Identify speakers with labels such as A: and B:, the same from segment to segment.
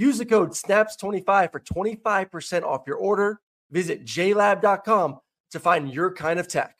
A: Use the code SNAPS25 for 25% off your order. Visit jlab.com to find your kind of tech.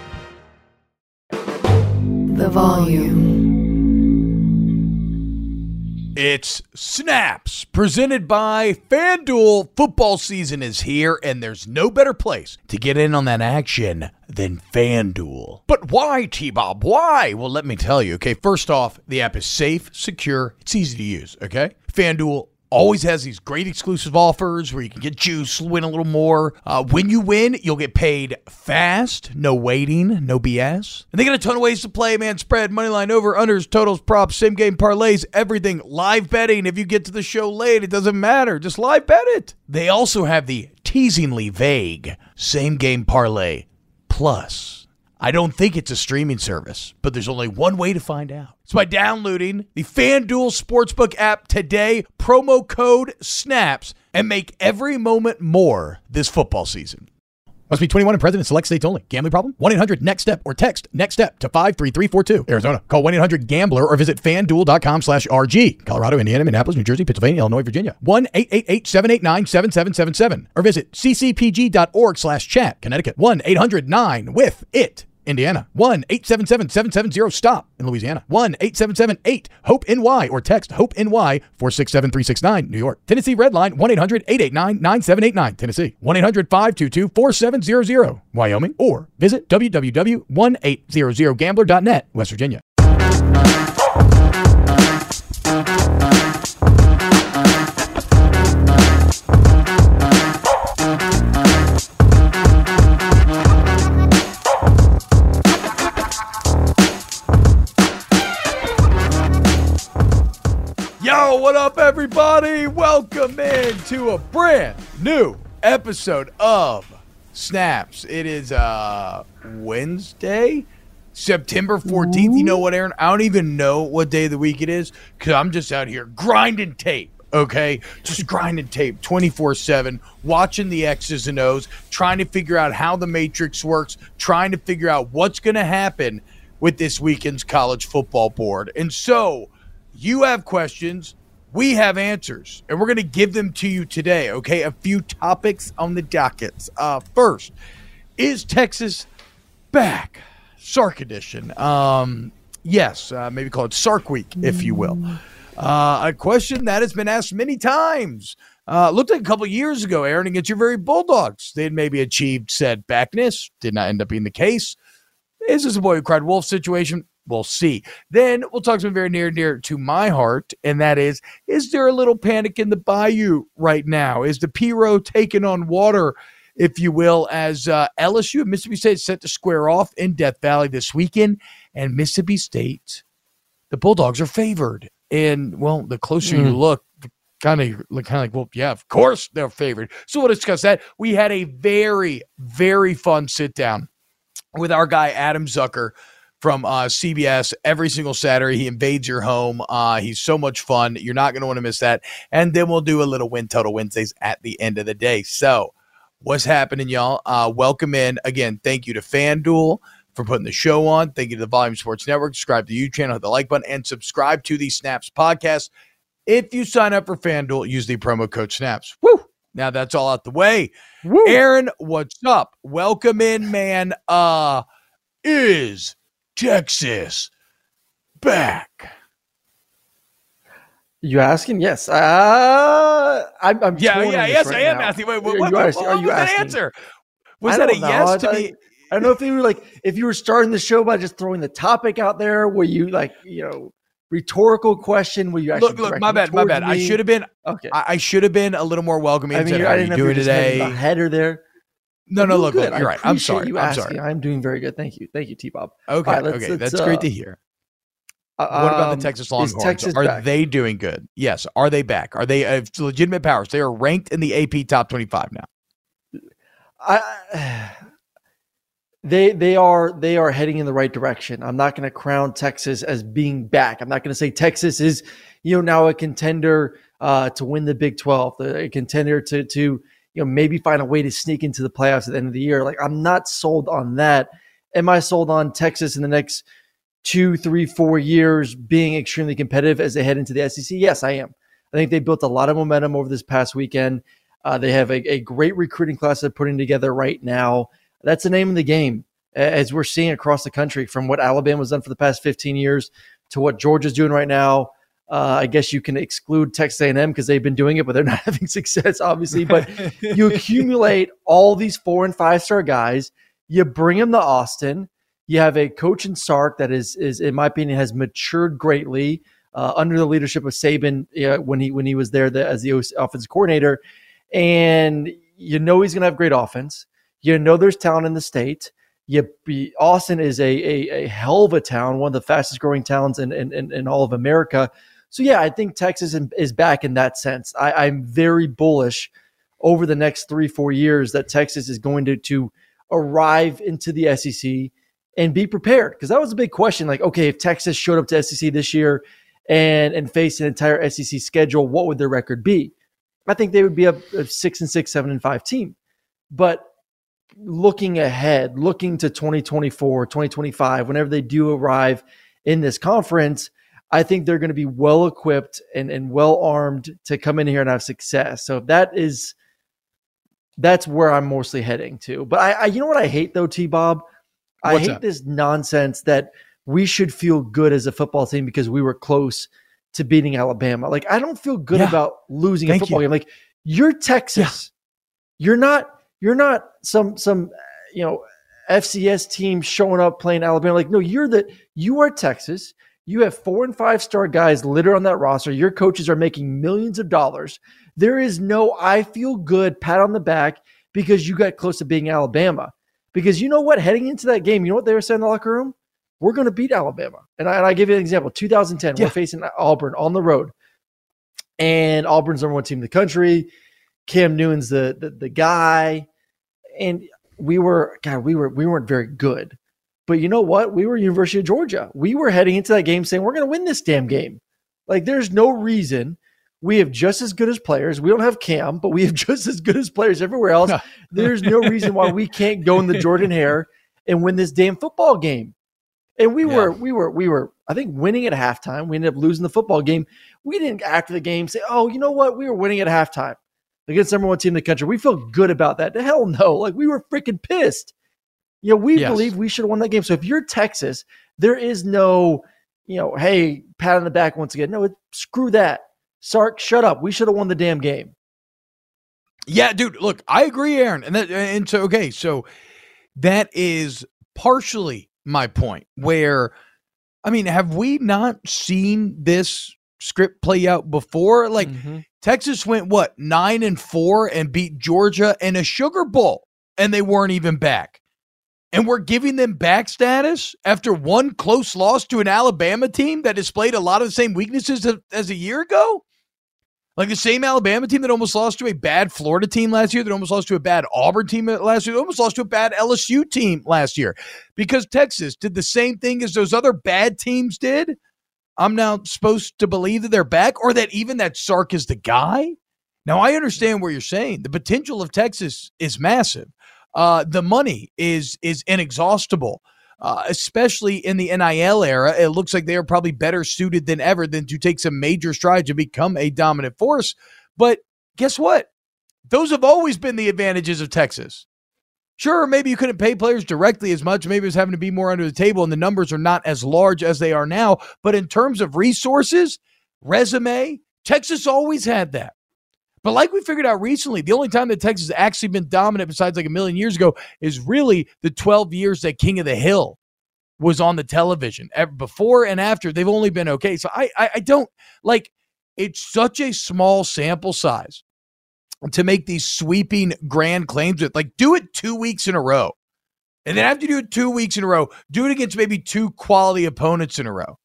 B: the volume.
C: It's Snaps, presented by FanDuel. Football season is here, and there's no better place to get in on that action than FanDuel. But why, T Bob? Why? Well, let me tell you. Okay, first off, the app is safe, secure, it's easy to use. Okay, FanDuel always has these great exclusive offers where you can get juice, win a little more. Uh, when you win, you'll get paid fast, no waiting, no BS. And they got a ton of ways to play, man. Spread, money line, over, unders, totals, props, same game parlays, everything. Live betting. If you get to the show late, it doesn't matter. Just live bet it. They also have the teasingly vague same game parlay plus. I don't think it's a streaming service, but there's only one way to find out. It's by downloading the FanDuel Sportsbook app today, promo code SNAPS, and make every moment more this football season. Must be 21 and present in select states only. Gambling problem? 1 800 NEXT STEP or text NEXT STEP to 53342. Arizona. Call 1 800 GAMBLER or visit fanduel.com slash RG. Colorado, Indiana, Minneapolis, New Jersey, Pennsylvania, Illinois, Virginia. 1 888 789 7777 or visit ccpg.org slash chat. Connecticut. 1 800 9 with it. Indiana. 1 877 770 STOP in Louisiana. 1 877 8 HOPE NY or text HOPE NY 467 369 New York. Tennessee Redline 1 800 889 9789 Tennessee. 1 800 522 4700 Wyoming or visit www.1800gambler.net West Virginia. What up, everybody? Welcome in to a brand new episode of Snaps. It is uh Wednesday, September 14th. You know what, Aaron? I don't even know what day of the week it is because I'm just out here grinding tape. Okay, just grinding tape 24 7, watching the X's and O's, trying to figure out how the matrix works, trying to figure out what's going to happen with this weekend's college football board. And so, you have questions, we have answers, and we're going to give them to you today. Okay, a few topics on the dockets. Uh, first, is Texas back? Sark edition. Um, yes, uh, maybe call it Sark Week, if you will. Uh, a question that has been asked many times. Uh, looked like a couple years ago, Aaron, against your very Bulldogs. They had maybe achieved said backness. Did not end up being the case. Is this a boy who cried wolf situation? We'll see. Then we'll talk something very near and dear to my heart, and that is: Is there a little panic in the bayou right now? Is the Pirogue taking on water, if you will, as uh, LSU and Mississippi State set to square off in Death Valley this weekend, and Mississippi State, the Bulldogs are favored, and well, the closer mm. you look, kind of look kind of like, well, yeah, of course they're favored. So we'll discuss that. We had a very, very fun sit down with our guy Adam Zucker from uh, CBS every single Saturday. He invades your home. Uh, he's so much fun. You're not going to want to miss that. And then we'll do a little win total Wednesdays at the end of the day. So, what's happening, y'all? Uh, welcome in again. Thank you to FanDuel for putting the show on. Thank you to the Volume Sports Network. Subscribe to the YouTube channel, hit the like button, and subscribe to the Snaps podcast. If you sign up for FanDuel, use the promo code SNAPS. Woo! Now that's all out the way. Woo. Aaron, what's up? Welcome in, man. Uh is Texas back?
A: You asking? Yes. Uh, I'm, I'm
C: yeah, yeah, yes,
A: right
C: I am
A: now.
C: asking. Wait, what,
A: Are
C: what,
A: you
C: what, what
A: are
C: was that answer? Was that a
A: know.
C: yes
A: I-
C: to
A: I-
C: me?
A: I don't know if you were like if you were starting the show by just throwing the topic out there. Were you like you know rhetorical question? Were you actually
C: Look, look, my bad, my bad. I should have been.
A: Okay.
C: I, I should have been a little more welcoming.
A: I mean,
C: said,
A: I didn't know if
C: doing
A: just
C: today?
A: the header there.
C: No, no, look, look,
A: good.
C: You're right. I'm sorry.
A: You
C: I'm
A: asking.
C: sorry.
A: I'm doing very good. Thank you. Thank you, T Bob.
C: Okay,
A: right, let's-
C: okay,
A: let's,
C: that's great to
A: uh,
C: hear.
A: Uh,
C: What about
A: um,
C: the Texas
A: is
C: Longhorns?
A: Texas
C: are
A: back?
C: they doing good? Yes. Are they back? Are they uh, legitimate powers? They are ranked in the AP top 25 now.
A: I, they they are they are heading in the right direction. I'm not going to crown Texas as being back. I'm not going to say Texas is you know now a contender uh, to win the Big 12, a contender to to you know maybe find a way to sneak into the playoffs at the end of the year. Like I'm not sold on that. Am I sold on Texas in the next two, three, four years being extremely competitive as they head into the SEC? Yes, I am. I think they built a lot of momentum over this past weekend. Uh, they have a, a great recruiting class they're putting together right now. That's the name of the game, as we're seeing across the country from what Alabama's done for the past 15 years to what Georgia's doing right now. Uh, I guess you can exclude Texas A&M because they've been doing it, but they're not having success, obviously. But you accumulate all these four and five star guys. You bring them to Austin. You have a coach in Sark that is, is in my opinion, has matured greatly uh, under the leadership of Saban uh, when he when he was there the, as the offensive coordinator, and you know he's going to have great offense. You know there's talent in the state. You be, Austin is a, a a hell of a town, one of the fastest growing towns in in, in, in all of America. So yeah, I think Texas is- back in that sense. I, I'm very bullish over the next three four years that Texas is going to to arrive into the SEC and be prepared because that was a big question. Like, okay, if Texas showed up to SEC this year and and faced an entire SEC schedule, what would their record be? I think they would be a, a six and six, seven and five team. But looking ahead, looking to 2024, 2025, whenever they do arrive in this conference, I think they're going to be well equipped and, and well armed to come in here and have success. So that is that's where I'm mostly heading to. But I, I you know what I hate though, T Bob? I hate
C: that?
A: this nonsense that we should feel good as a football team because we were close to beating Alabama. Like I don't feel good
C: Yeah.
A: about losing
C: Thank
A: a football
C: you.
A: game. Like you're Texas. You're not you're not some some you know FCS team showing up playing Alabama. Like no, you're the you are Texas. You have four and five star guys littered on that roster. Your coaches are making millions of dollars. There is no I feel good pat on the back because you got close to being Alabama. Because you know what? Heading into that game, you know what they were saying in the locker room? We're going to beat Alabama. And I, and I give you an example 2010,
C: Yeah.
A: we're facing Auburn on the road. And Auburn's number one team in the country. Cam Newton's the, the the guy. And we were, God, we were we weren't very good. But you know what? We were University of Georgia. We were heading into that game saying we're going to win this damn game. Like there's no reason we have just as good as players. We don't have Cam, but we have just as good as players everywhere else. There's no reason why we can't go in the Jordan Hare and win this damn football game. And we
C: Yeah.
A: were, we were, we were, I think, winning at halftime. We ended up losing the football game. We didn't after the game say, "Oh, you know what? We were winning at halftime against number one team in the country. We feel good about that." The hell no! Like we were freaking pissed. You know, we
C: Yes.
A: believe we should have won that game. So if you're Texas, there is no, you know, hey, pat on the back once again. No, it, screw that. Sark, shut up. We should have won the damn game.
C: Yeah, dude. Look, I agree, Aaron, and that and so okay, so that is partially my point. Where, I mean, have we not seen this script play out before? Like mm-hmm. Texas went what nine and four and beat Georgia in a Sugar Bowl, and they weren't even back. And we're giving them back status after one close loss to an Alabama team that displayed a lot of the same weaknesses as- a year ago. Like the same Alabama team that almost lost to a bad Florida team last year, that almost lost to a bad Auburn team last year, that almost lost to a bad LSU team last year. Because Texas did the same thing as those other bad teams did. I'm now supposed to believe that they're back or that even that Sark is the guy. Now, I understand what you're saying. The potential of Texas is massive. Uh, the money is is inexhaustible, uh, especially in the NIL era. It looks like they are probably better suited than ever than to take some major strides to become a dominant force. But guess what? Those have always been the advantages of Texas. Sure, maybe you couldn't pay players directly as much. Maybe it was having to be more under the table, and the numbers are not as large as they are now. But in terms of resources, resume, Texas always had that. But like we figured out recently, the only time that Texas has actually been dominant, besides like a million years ago, is really the 12 years that King of the Hill was on the television. Before and after, they've only been okay. So I, I, I don't like. It's such a small sample size to make these sweeping grand claims with. Like, do it two weeks in a row, and then after you do it two weeks in a row, do it against maybe two quality opponents in a row.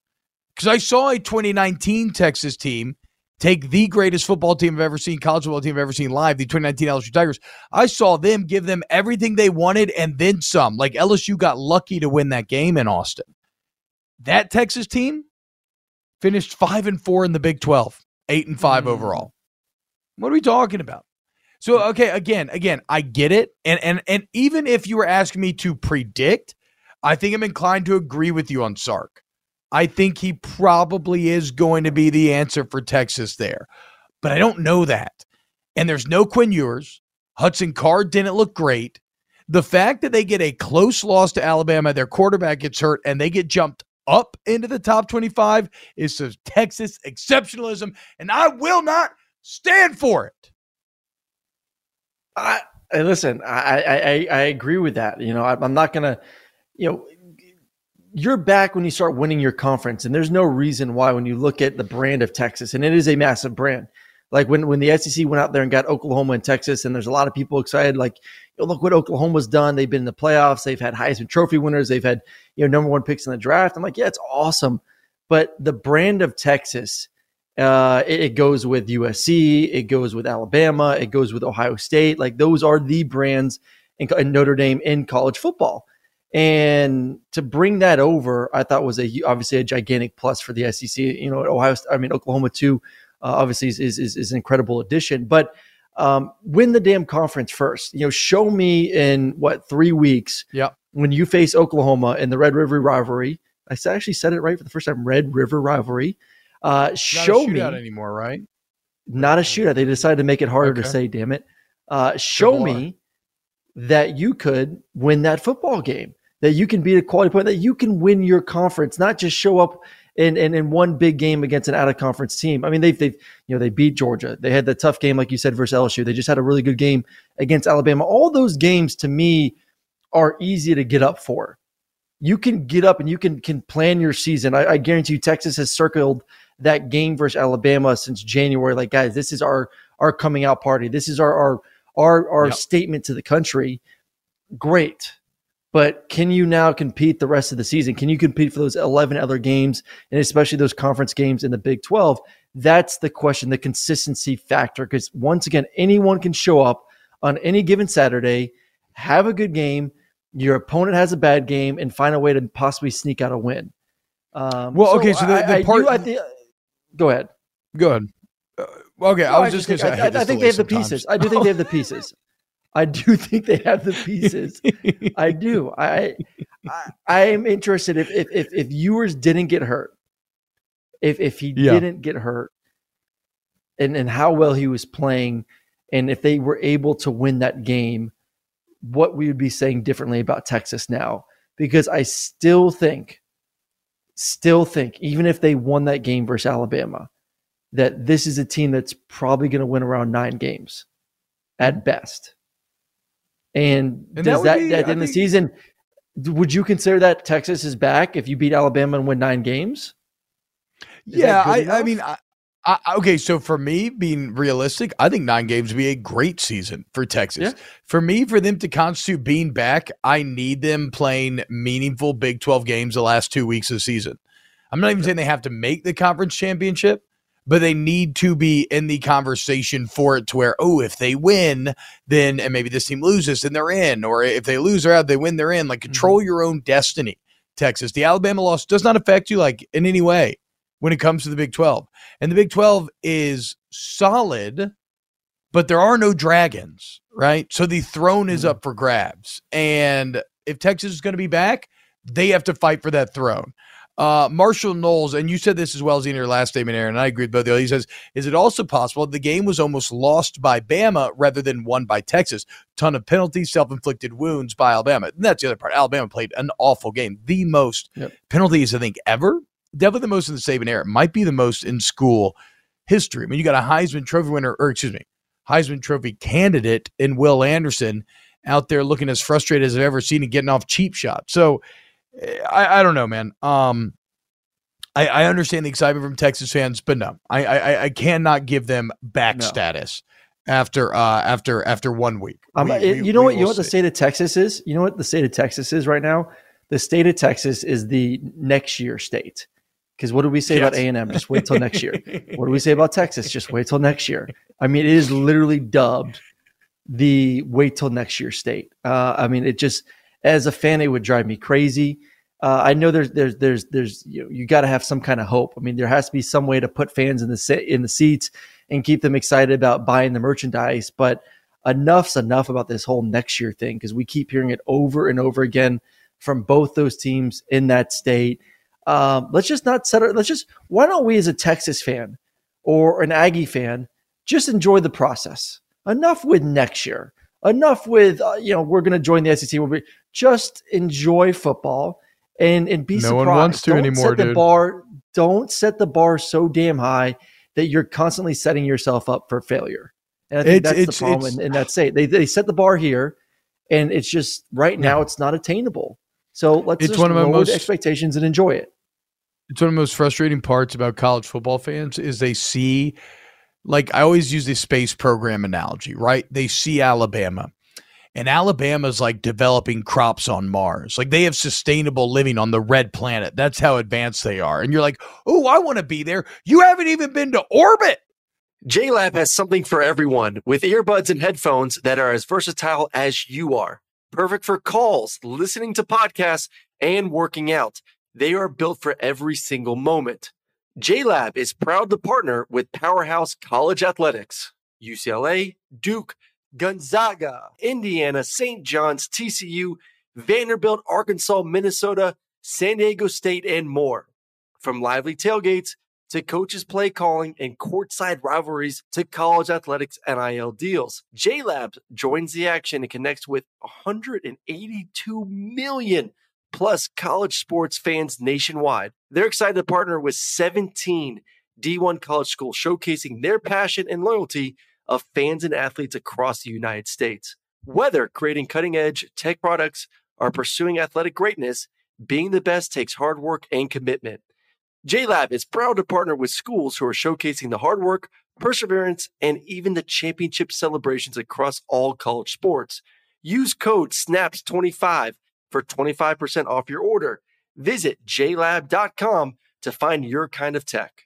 C: Because I saw a 2019 Texas team take the greatest football team I've ever seen, college football team I've ever seen live, the 2019 LSU Tigers. I saw them give them everything they wanted and then some. Like LSU got lucky to win that game in Austin. That Texas team finished five and four in the Big 12, eight and five mm. overall. What are we talking about? So okay, again, again, I get it, and and and even if you were asking me to predict, I think I'm inclined to agree with you on Sark. I think he probably is going to be the answer for Texas there. But I don't know that. And there's no Quinn Ewers. Hudson Card didn't look great. The fact that they get a close loss to Alabama, their quarterback gets hurt, and they get jumped up into the top 25 is some Texas exceptionalism, and I will not stand for it.
A: I, listen, I, I, I agree with that. You know, I, I'm not going to, you know, you're back when you start winning your conference, and there's no reason why when you look at the brand of Texas, and it is a massive brand. Like when when the SEC went out there and got Oklahoma and Texas, and there's a lot of people excited. Like, look what Oklahoma's done. They've been in the playoffs. They've had Heisman Trophy winners. They've had you know number one picks in the draft. I'm like, yeah, it's awesome. But the brand of Texas, uh, it, it goes with USC. It goes with Alabama. It goes with Ohio State. Like those are the brands in, in Notre Dame in college football. And to bring that over, I thought was a obviously a gigantic plus for the SEC. You know, Ohio, I mean Oklahoma too, uh, obviously is, is, is an incredible addition. But um, win the damn conference first. You know, show me in what three weeks.
C: Yeah.
A: When you face Oklahoma in the Red River rivalry, I actually said it right for the first time. Red River rivalry. Uh, show me
C: anymore, right?
A: Not a shootout. They decided to make it harder okay. to say. Damn it. Uh, show me that you could win that football game that you can beat a quality point, that you can win your conference, not just show up in, in, in one big game against an out of conference team. I mean, they've, they've, you know, they beat Georgia. They had the tough game, like you said, versus LSU. They just had a really good game against Alabama. All those games to me are easy to get up for. You can get up and you can, can plan your season. I, I guarantee you, Texas has circled that game versus Alabama since January. Like, guys, this is our, our coming out party. This is our, our, our, our yep. statement to the country. Great but can you now compete the rest of the season? Can you compete for those 11 other games and especially those conference games in the Big 12? That's the question, the consistency factor. Because once again, anyone can show up on any given Saturday, have a good game, your opponent has a bad game, and find a way to possibly sneak out a win.
C: Um, well, so okay, so the, the
A: I, part. I, I go ahead.
C: Go ahead. Uh, okay, I was just going to say.
A: I, think they have the pieces. I do think they have the pieces. I do think they have the pieces. I do. I, I, I am interested if if if, if Ewers didn't get hurt, if if he yeah. didn't get hurt, and and how well he was playing, and if they were able to win that game, what we would be saying differently about Texas now. Because I still think, still think, even if they won that game versus Alabama, that this is a team that's probably going to win around nine games at best. And, and does that, be, that in the season, would you consider that Texas is back if you beat Alabama and win nine games?
C: Is yeah, I, I, mean, I, I, okay, so for me, being realistic, I think nine games would be a great season for Texas. Yeah. For me, for them to constitute being back, I need them playing meaningful Big 12 games the last two weeks of the season. I'm not even saying they have to make the conference championship, but they need to be in the conversation for it to where, oh, if they win, then and maybe this team loses, then they're in, or if they lose or out, they win, they're in. Like mm-hmm. control your own destiny. Texas, the Alabama loss does not affect you like in any way when it comes to the Big 12. And the Big 12 is solid, but there are no dragons, right? So the throne is mm-hmm. up for grabs. And if Texas is going to be back, they have to fight for that throne. Uh, Marshall Knowles, and you said this as well as in your last statement, Aaron, and I agree with both of you. He says, Is it also possible the game was almost lost by Bama rather than won by Texas? Ton of penalties, self inflicted wounds by Alabama. And that's the other part. Alabama played an awful game, the most
A: Yep.
C: penalties, I think, ever. Definitely the most in the Saban era. Might be the most in school history. I mean, you got a Heisman Trophy winner, or excuse me, Heisman Trophy candidate in Will Anderson out there looking as frustrated as I've ever seen and getting off cheap shots. So I, I don't know, man. Um, I, I understand the excitement from Texas fans, but no, I I, I cannot give them back
A: No.
C: status after uh after after one week.
A: Um,
C: We-
A: it-
C: we-
A: you know
C: we
A: what? You know what the state of Texas is. You know what the state of Texas is right now. The state of Texas is the next year state. Because what do we say about A and M? Just wait till next year. What do we say about Texas? Just wait till next year. I mean, it is literally dubbed the wait till next year state. Uh, I mean, it just as a fan, it would drive me crazy. Uh, I know there's there's there's there's you know, you got to have some kind of hope. I mean, there has to be some way to put fans in the se- in the seats and keep them excited about buying the merchandise. But enough's enough about this whole next year thing because we keep hearing it over and over again from both those teams in that state. Um, let's just not set it. Let's just why don't we as a Texas fan or an Aggie fan just enjoy the process? Enough with next year. Enough with uh, you know we're going to join the SEC. We'll be, just enjoy football and and be
C: No
A: surprised.
C: one wants to
A: don't
C: anymore,
A: set the
C: dude.
A: bar. Don't set the bar so damn high that you're constantly setting yourself up for failure. And I think
C: It's-
A: that's
C: it's-
A: the problem
C: it's-
A: in, in that state. They they set the bar here, and it's just right now it's not attainable. So let's
C: It's
A: just
C: one of my
A: lower
C: most-
A: expectations and enjoy it.
C: it's one of the most frustrating parts about college football fans is they see like I always use the space program analogy, right? They see Alabama and Alabama's like developing crops on Mars. Like they have sustainable living on the red planet. That's how advanced they are. And you're like, "Oh, I want to be there." You haven't even been to orbit.
A: JLab has something for everyone with earbuds and headphones that are as versatile as you are. Perfect for calls, listening to podcasts, and working out. They are built for every single moment. JLab is proud to partner with Powerhouse College Athletics, UCLA, Duke, Gonzaga, Indiana, St. John's, TCU, Vanderbilt, Arkansas, Minnesota, San Diego State, and more. From lively tailgates to coaches play calling and courtside rivalries to college athletics NIL deals. JLabs joins the action and connects with 182 million plus college sports fans nationwide. They're excited to partner with 17 D1 college schools showcasing their passion and loyalty of fans and athletes across the United States. Whether creating cutting edge tech products or pursuing athletic greatness, being the best takes hard work and commitment. JLab is proud to partner with schools who are showcasing the hard work, perseverance, and even the championship celebrations across all college sports. Use code SNAPS25 for 25% off your order. Visit jlab.com to find your kind of tech.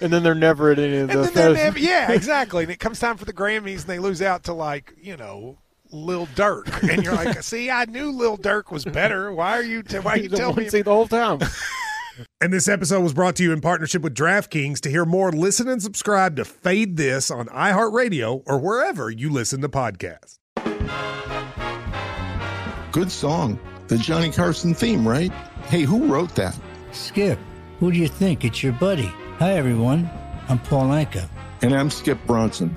D: and then they're never at any of
E: And
D: the.
E: then never, yeah, exactly. And it comes time for the Grammys, and they lose out to like you know Lil Durk, and you're like, see, I knew Lil Durk was better. Why are you? T- why are you
D: You
E: telling me?
D: to see the whole time.
F: And this episode was brought to you in partnership with DraftKings. To hear more, listen and subscribe to Fade This on iHeartRadio or wherever you listen to podcasts.
G: Good song. The Johnny Carson theme, right? Hey, who wrote that?
H: Skip, who do you think? It's your buddy. Hi, everyone. I'm Paul Anka.
G: And I'm Skip Bronson.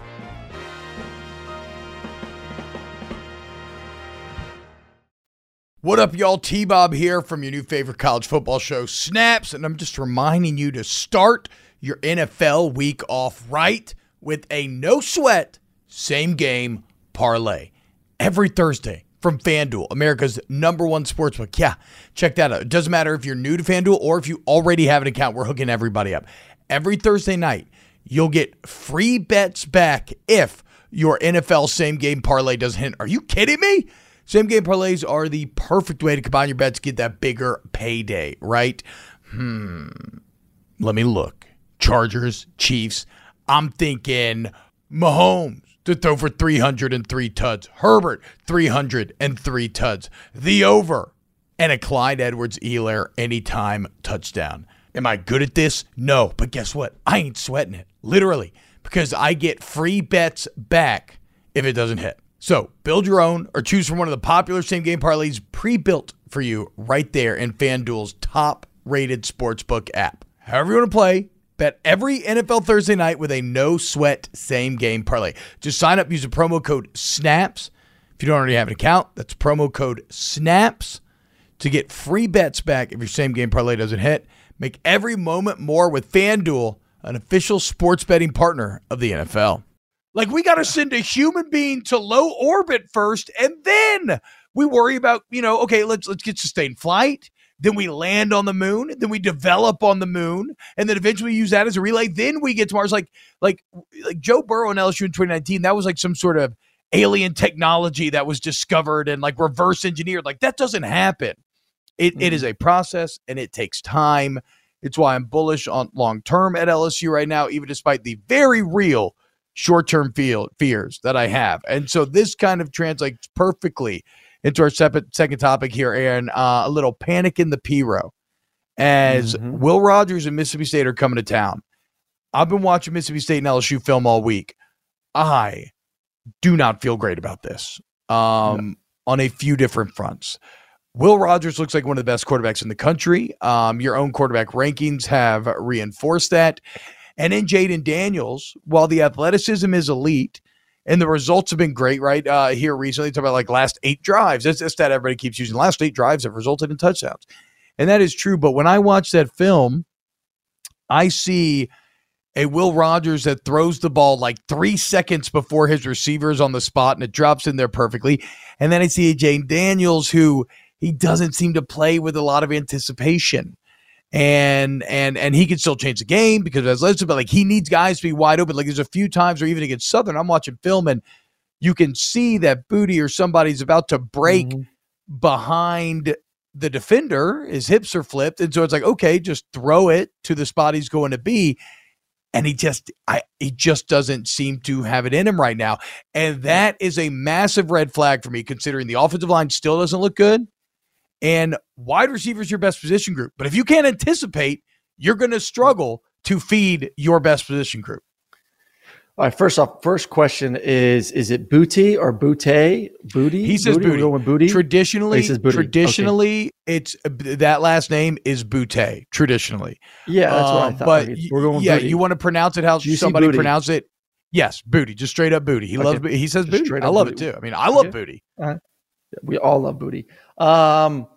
C: What up, y'all? T Bob here from your new favorite college football show, Snaps. And I'm just reminding you to start your NFL week off right with a no sweat, same game parlay every Thursday from FanDuel, America's number one sportsbook. Yeah, check that out. It doesn't matter if you're new to FanDuel or if you already have an account, we're hooking everybody up. Every Thursday night, you'll get free bets back if your NFL same game parlay doesn't hit. Are you kidding me? Same game parlays are the perfect way to combine your bets, to get that bigger payday, right? Hmm. Let me look. Chargers, Chiefs. I'm thinking Mahomes to throw for 303 tuds. Herbert, 303 tuds. The over. And a Clyde Edwards-Helaire anytime touchdown. Am I good at this? No. But guess what? I ain't sweating it. Literally. Because I get free bets back if it doesn't hit. So build your own or choose from one of the popular same game parlays pre built for you right there in FanDuel's top rated sportsbook app. However, you want to play, bet every NFL Thursday night with a no sweat same game parlay. Just sign up, use the promo code SNAPS. If you don't already have an account, that's promo code SNAPS to get free bets back if your same game parlay doesn't hit. Make every moment more with FanDuel, an official sports betting partner of the NFL. Like we got to send a human being to low orbit first, and then we worry about you know okay let's let's get sustained flight. Then we land on the moon. Then we develop on the moon, and then eventually use that as a relay. Then we get to Mars. Like like like Joe Burrow and LSU in 2019. That was like some sort of alien technology that was discovered and like reverse engineered. Like that doesn't happen. It, mm-hmm. it is a process and it takes time. It's why I'm bullish on long term at LSU right now, even despite the very real short term fears that I have. And so this kind of translates perfectly into our second, second topic here, Aaron. Uh, a little panic in the pirogue as mm-hmm. Will Rogers and Mississippi State are coming to town. I've been watching Mississippi State and LSU film all week. I do not feel great about this um, no. on a few different fronts. Will Rogers looks like one of the best quarterbacks in the country. Um, your own quarterback rankings have reinforced that. And then Jayden Daniels, while the athleticism is elite and the results have been great, right? Uh, here recently, talk about like last eight drives. That's, that's that everybody keeps using. Last eight drives have resulted in touchdowns. And that is true. But when I watch that film, I see a Will Rogers that throws the ball like three seconds before his receiver is on the spot and it drops in there perfectly. And then I see a Jayden Daniels who he doesn't seem to play with a lot of anticipation and and and he can still change the game because as let's but like he needs guys to be wide open. Like there's a few times or even against Southern, I'm watching film and you can see that Booty or somebody's about to break mm-hmm. behind the defender. His hips are flipped, and so it's like okay, just throw it to the spot he's going to be. And he just, I, he just doesn't seem to have it in him right now, and that is a massive red flag for me. Considering the offensive line still doesn't look good, and wide receiver is your best position group. But if you can't anticipate, you're going to struggle to feed your best position group.
A: All right. First off, first question is: Is it Booty or Booty? Booty?
C: He says
A: Booty.
C: Booty.
A: booty.
C: Traditionally,
A: oh, he booty.
C: traditionally, okay. it's that last name is Booty. Traditionally,
A: yeah, that's um, what I thought.
C: But we're going. Yeah, booty. You want to pronounce it how Juicy somebody booty. pronounce it. Yes, booty, just straight up booty. He okay. loves. He says just booty. I love it too. I mean, I love booty. Uh,
A: we all love booty. Um,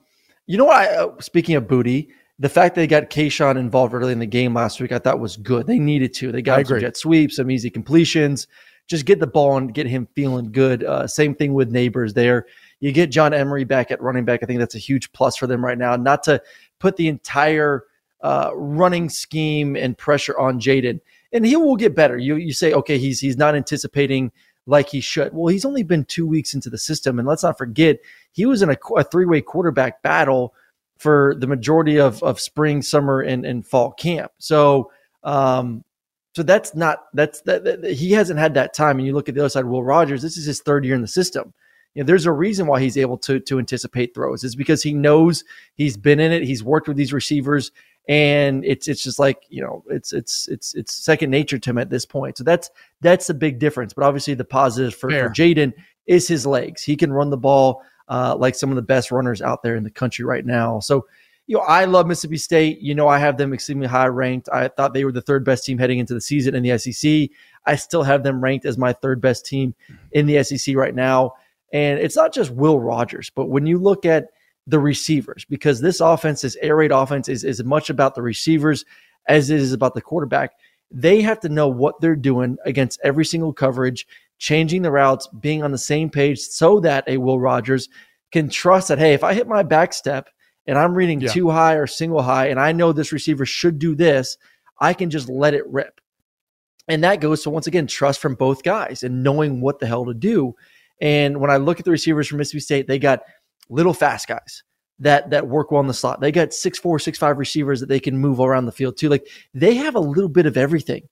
A: you know what? I, uh, speaking of booty, the fact they got Kayshon involved early in the game last week, I thought was good. They needed to. They got some jet sweeps, some easy completions. just get the ball and get him feeling good. Uh, same thing with Nabers there. You get John Emery back at running back. I think that's a huge plus for them right now. Not to put the entire uh, running scheme and pressure on Jayden, and he will get better. You you say okay, he's he's not anticipating like he should. Well, he's only been two weeks into the system, and let's not forget he was in a, a three way quarterback battle for the majority of of spring, summer, and and fall camp. So. Um, so that's not that's that, that, he hasn't had that time. And you look at the other side, Will Rogers. This is his third year in the system. You know, there's a reason why he's able to to anticipate throws. Is because he knows he's been in it. He's worked with these receivers, and it's it's just like you know it's it's it's it's second nature to him at this point. So that's that's a big difference. But obviously, the positive for, for Jayden is his legs. He can run the ball uh, like some of the best runners out there in the country right now. So you know, I love Mississippi State. You know, I have them extremely high ranked. I thought they were the third best team heading into the season in the SEC. I still have them ranked as my third best team in the SEC right now. And it's not just Will Rogers, but when you look at the receivers, because this offense, this air raid offense, is as much about the receivers as it is about the quarterback. They have to know what they're doing against every single coverage, changing the routes, being on the same page so that a Will Rogers can trust that, hey, if I hit my back step – and I'm reading yeah. too high or single high, and I know this receiver should do this, I can just let it rip. And that goes to once again trust from both guys and knowing what the hell to do. And when I look at the receivers from Mississippi State, they got little fast guys that that work well in the slot. They got six four, six five receivers that they can move around the field too. Like they have a little bit of everything.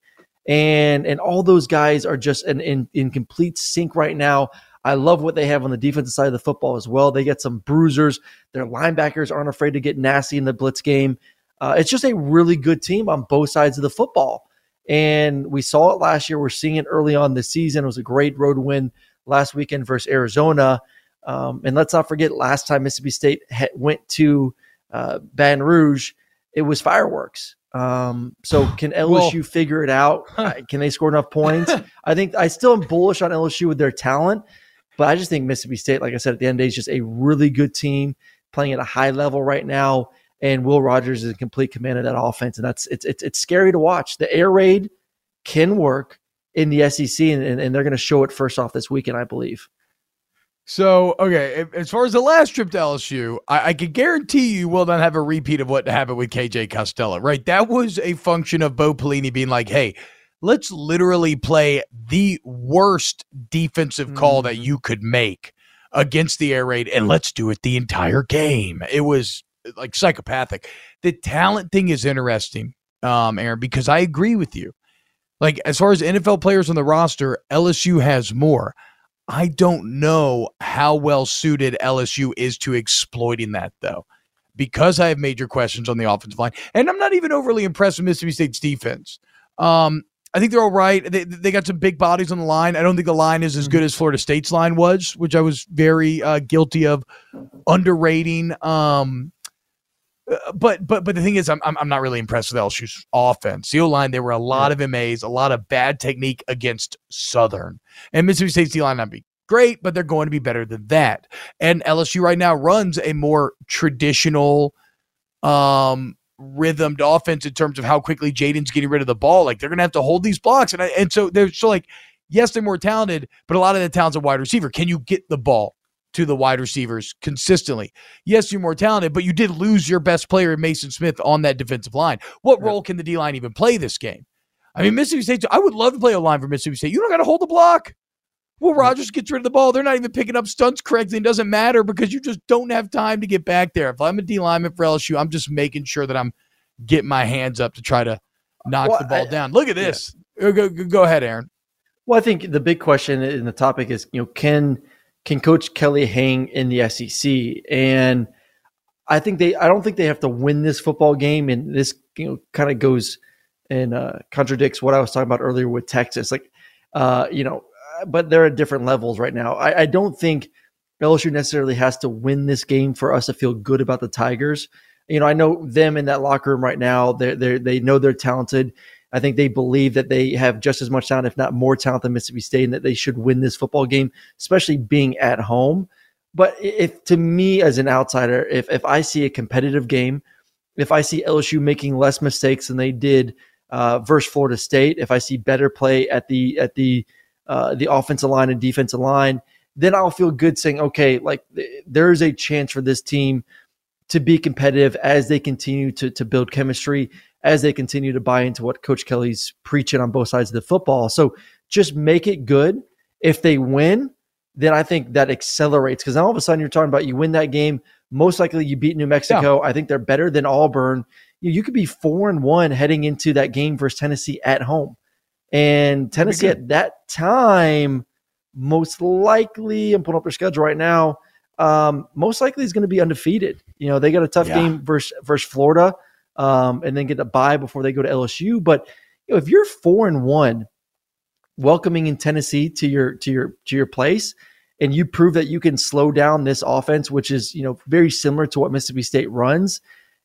A: And and all those guys are just in, in, in complete sync right now. I love what they have on the defensive side of the football as well. They get some bruisers. Their linebackers aren't afraid to get nasty in the blitz game. Uh, it's just a really good team on both sides of the football. And we saw it last year. We're seeing it early on this season. It was a great road win last weekend versus Arizona. Um, and let's not forget, last time Mississippi State ha- went to uh, Baton Rouge, it was fireworks. Um, so can LSU well, figure it out? Can they score enough points? I think I still am bullish on LSU with their talent. But I just think Mississippi State, like I said at the end of the day, is just a really good team playing at a high level right now. And Will Rogers is in complete command of that offense, and that's it's it's it's scary to watch. The air raid can work in the SEC, and, and they're going to show it first off this weekend, I believe.
C: So, okay, as far as the last trip to LSU, I, I can guarantee you will not have a repeat of what happened with KJ Costello, right? That was a function of Bo Pelini being like, hey, let's literally play the worst defensive mm. call that mm-hmm. you could make against the air raid and let's do it the entire game. It was like psychopathic. The talent thing is interesting, um, Aaron, because I agree with you. Like as far as NFL players on the roster, LSU has more. I don't know how well suited LSU is to exploiting that though. Because I have major questions on the offensive line. And I'm not even overly impressed with Mississippi State's defense. Um, I think they're all right. They, they got some big bodies on the line. I don't think the line is as good mm-hmm. as Florida State's line was, which I was very uh, guilty of underrating. Um, uh, but but but the thing is, I'm I'm not really impressed with LSU's offense. The O line, there were a lot of MAs, a lot of bad technique against Southern, and Mississippi State's D line not be great, but they're going to be better than that. And LSU right now runs a more traditional um rhythmed offense in terms of how quickly Jayden's getting rid of the ball. Like they're going to have to hold these blocks, and I, and so they're so like, yes, they're more talented, but a lot of the talent's a wide receiver. Can you get the ball to the wide receivers consistently? Yes, you're more talented, but you did lose your best player, Maason Smith, on that defensive line. What role can the D line even play this game? I mean, Mississippi State. I would love to play a line for Mississippi State. You don't got to hold the block. Well, Rogers gets rid of the ball. They're not even picking up stunts correctly. It doesn't matter because you just don't have time to get back there. If I'm a D lineman for LSU, I'm just making sure that I'm get my hands up to try to knock well, the ball I, down. Look at this. Yeah. Go, go, go ahead, Aaron.
A: Well, I think the big question in the topic is, you know, can can Coach Kelly hang in the SEC? And I think they, I don't think they have to win this football game. And this, you know, kind of goes and uh, contradicts what I was talking about earlier with Texas. Like, uh, you know, but they're at different levels right now. I, I don't think LSU necessarily has to win this game for us to feel good about the Tigers you know, I know them in that locker room right now. They they they know they're talented. I think they believe that they have just as much talent, if not more talent, than Mississippi State, and that they should win this football game, especially being at home. But if to me as an outsider, if if I see a competitive game, if I see LSU making less mistakes than they did uh, versus Florida State, if I see better play at the at the uh, the offensive line and defensive line, then I'll feel good saying, okay, like th- there is a chance for this team to be competitive as they continue to to build chemistry, as they continue to buy into what Coach Kelly's preaching on both sides of the football. So just make it good. If they win, then I think that accelerates because now all of a sudden you're talking about you win that game. Most likely you beat New Mexico. Yeah. I think they're better than Auburn. You, you could be four and one heading into that game versus Tennessee at home. And Tennessee at that time, most likely, I'm pulling up their schedule right now. Um, most likely is going to be undefeated. You know, they got a tough yeah. game versus versus Florida, um, and then get a bye before they go to LSU. But you know, if you're four and one, welcoming in Tennessee to your to your to your place, and you prove that you can slow down this offense, which is you know very similar to what Mississippi State runs.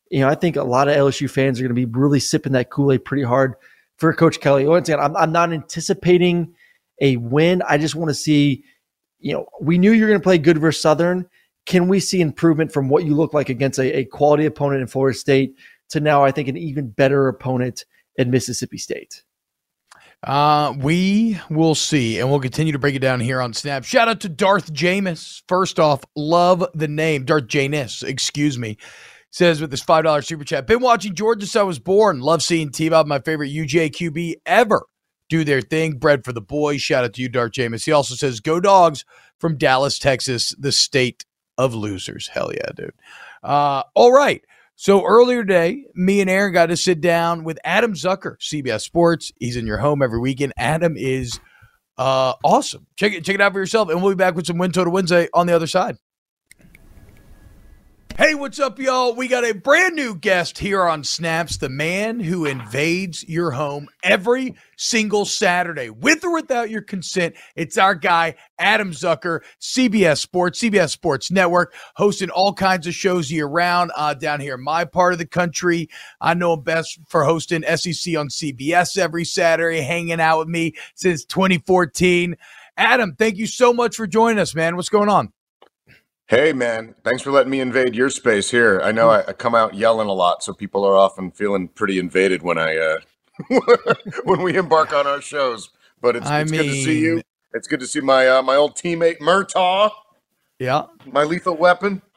A: You know, I think a lot of LSU fans are going to be really sipping that Kool Aid pretty hard for Coach Kelly. Once again, I'm, I'm not anticipating a win. I just want to see, you know, we knew you're going to play good versus Southern. Can we see improvement from what you look like against a, a quality opponent in Florida State to now, I think, an even better opponent in Mississippi State?
C: Uh, we will see, and we'll continue to break it down here on Snap. Shout out to Darth Jameis. First off, love the name Darth Janis. Excuse me says with this $5 super chat, been watching Georgia since I was born. Love seeing T Bob, my favorite UGA QB ever, do their thing. Bread for the boys. Shout out to you, Darth James. He also says, Go dogs from Dallas, Texas, the state of losers. Hell yeah, dude. Uh, all right. So earlier today, me and Aaron got to sit down with Adam Zucker, CBS Sports. He's in your home every weekend. Adam is uh, awesome. Check it, check it out for yourself, and we'll be back with some Win Total Wednesday on the other side. Hey, what's up, y'all? We got a brand new guest here on Snaps, the man who invades your home every single Saturday, with or without your consent. It's our guy, Adam Zucker, CBS Sports, CBS Sports Network, hosting all kinds of shows year round uh, down here in my part of the country. I know him best for hosting SEC on CBS every Saturday, hanging out with me since 2014. Adam, thank you so much for joining us, man. What's going on?
I: Hey, man. Thanks for letting me invade your space here. I know I, I come out yelling a lot, so people are often feeling pretty invaded when I uh, when we embark on our shows. But it's, it's mean, good to see you. It's good to see my uh, my old teammate Murtaugh.
C: Yeah,
I: my lethal weapon.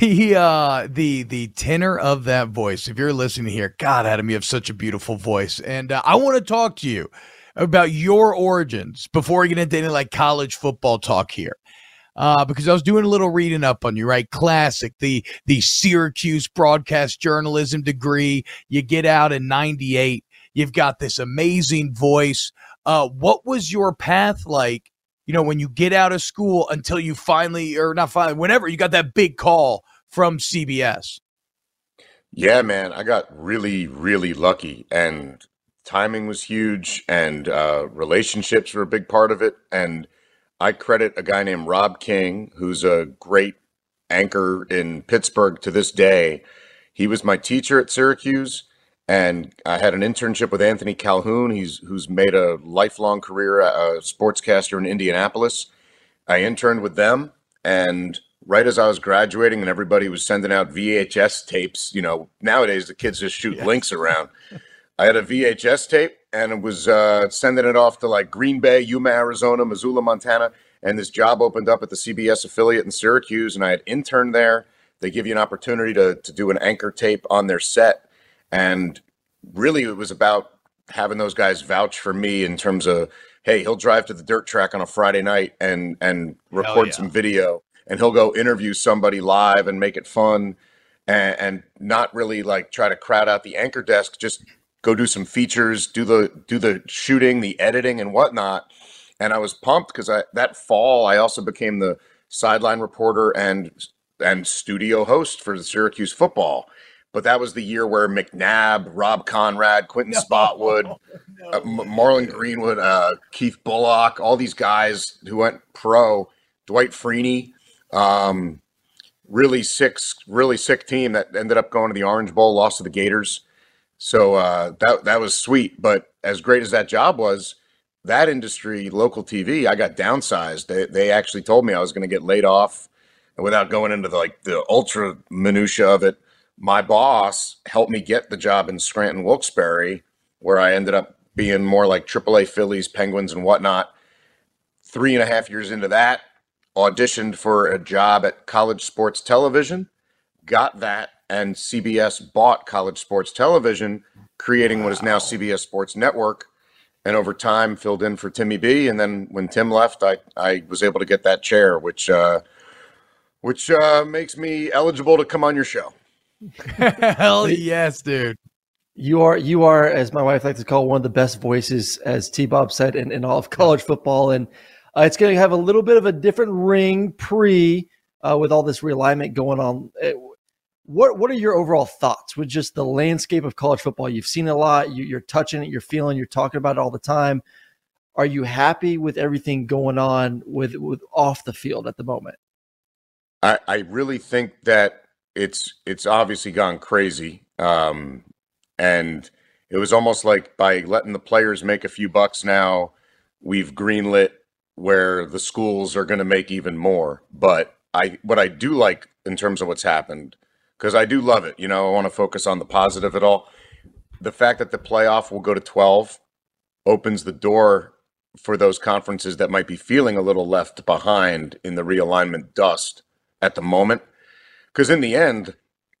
C: The uh the the tenor of that voice. If you're listening here, God, Adam, you have such a beautiful voice, and uh, I want to talk to you about your origins before we get into any like college football talk here uh, because I was doing a little reading up on you, right? Classic, the the Syracuse broadcast journalism degree. You get out in '98. You've got this amazing voice. Uh, what was your path like? You know, when you get out of school until you finally, or not finally, whenever you got that big call from CBS.
I: Yeah, man, I got really, really lucky, and timing was huge, and uh, relationships were a big part of it, and I credit a guy named Rob King, who's a great anchor in Pittsburgh to this day. He was my teacher at Syracuse, and I had an internship with Anthony Calhoun. He's who's made a lifelong career a sportscaster in Indianapolis. I interned with them, and right as I was graduating, and everybody was sending out VHS tapes. You know, nowadays the kids just shoot yes. links around. I had a VHS tape and it was uh, sending it off to like Green Bay, Yuma, Arizona, Missoula, Montana. And this job opened up at the CBS affiliate in Syracuse, and I had interned there. They give you an opportunity to, to do an anchor tape on their set. And really, it was about having those guys vouch for me in terms of, hey, he'll drive to the dirt track on a Friday night and and record yeah. some video, and he'll go interview somebody live and make it fun, and, and not really like try to crowd out the anchor desk. Just go do some features, do the do the shooting, the editing, and whatnot. And I was pumped because I that fall I also became the sideline reporter and and studio host for the Syracuse football. But that was the year where McNabb, Rob Konrad, Quinton no, Spotwood, no, uh, Morlon Greenwood, uh, Keith Bulluck, all these guys who went pro, Dwight Freeney, um, really sick, really sick team that ended up going to the Orange Bowl, lost to the Gators. So uh, that that was sweet. But as great as that job was, that industry, local TV, I got downsized. They they actually told me I was going to get laid off, and without going into the, like the ultra minutia of it, my boss helped me get the job in Scranton Wilkes-Barre, where I ended up being more like AAA Phillies, Penguins, and whatnot. three and a half years into that, auditioned for a job at College Sports Television, got that, and CBS bought College Sports Television, creating what is now CBS Sports Network. And over time, filled in for Timmy B. And then when Tim left, I, I was able to get that chair, which uh, which uh, makes me eligible to come on your show.
C: Hell yes, dude.
A: You are you are, as my wife likes to call, one of the best voices, as T Bob said, in, in all of college football. And uh, it's going to have a little bit of a different ring pre uh, with all this realignment going on. What what are your overall thoughts with just the landscape of college football? You've seen a lot. You, you're touching it. You're feeling. You're talking about it all the time. Are you happy with everything going on with with off the field at the moment?
I: I, I really think that it's it's obviously gone crazy, um, and it was almost like by letting the players make a few bucks now, we've greenlit where the schools are going to make even more. But I what I do like in terms of what's happened because I do love it. You know, I want to focus on the positive at all. The fact that the playoff will go to 12 opens the door for those conferences that might be feeling a little left behind in the realignment dust at the moment. Because in the end,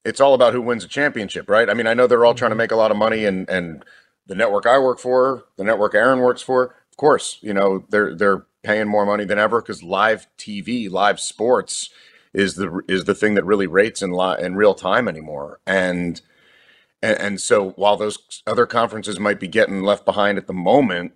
I: it's all about who wins a championship, right? I mean, I know they're all trying to mm-hmm. make a lot of money, and and the network I work for, the network Aaron works for, of course, you know they're they're paying more money than ever because live TV, live sports is the is the thing that really rates in li- in real time anymore. And, and and so while those other conferences might be getting left behind at the moment,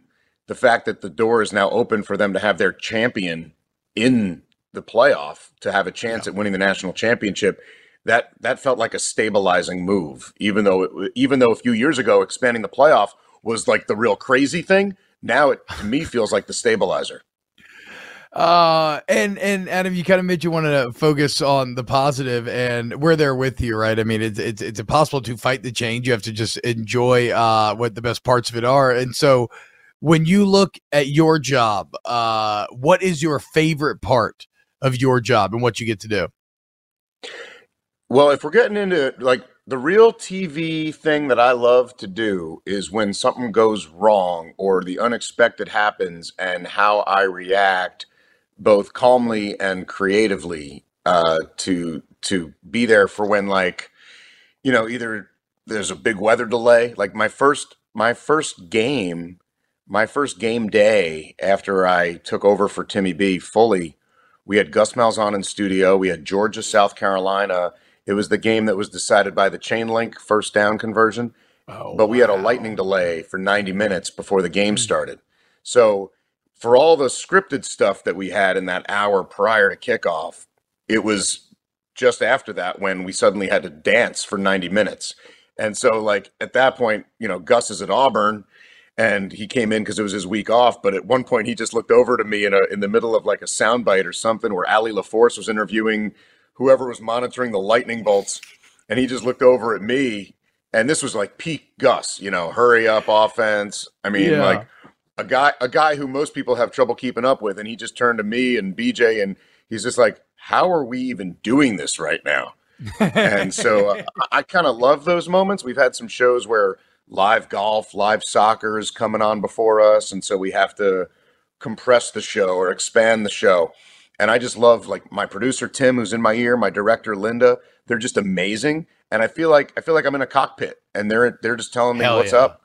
I: the fact that the door is now open for them to have their champion in the playoff to have a chance yeah. at winning the national championship that that felt like a stabilizing move even though it, even though a few years ago expanding the playoff was like the real crazy thing now it to me feels like the stabilizer
C: uh, and and Adam, you kind of made you want to focus on the positive, and we're there with you, right? I mean, it's it's it's impossible to fight the change. You have to just enjoy uh what the best parts of it are. And so, when you look at your job, uh, what is your favorite part of your job and what you get to do?
I: Well, if we're getting into like the real TV thing that I love to do is when something goes wrong or the unexpected happens and how I react both calmly and creatively uh, to to be there for when like you know either there's a big weather delay. Like my first my first game my first game day after I took over for Timmy B fully we had Gus Malzahn in studio. We had Georgia South Carolina. It was the game that was decided by the chain link first down conversion. Oh, but we wow. had a lightning delay for 90 minutes before the game hmm. started. So for all the scripted stuff that we had in that hour prior to kickoff, it was just after that when we suddenly had to dance for 90 minutes. And so, like, at that point, you know, Gus is at Auburn and he came in because it was his week off. But at one point, he just looked over to me in, a, in the middle of like a soundbite or something where Allie LaForce was interviewing whoever was monitoring the lightning bolts. And he just looked over at me. And this was like peak Gus, you know, hurry up offense. I mean, yeah. like, a guy a guy who most people have trouble keeping up with and he just turned to me and BJ and he's just like how are we even doing this right now? And so uh, I, kind of love those moments. We've had some shows where live golf live soccer is coming on before us and so we have to compress the show or expand the show. And I just love like my producer Tim who's in my ear my director Linda they're just amazing. And I feel like I feel like I'm in a cockpit and they're they're just telling me Hell what's yeah. up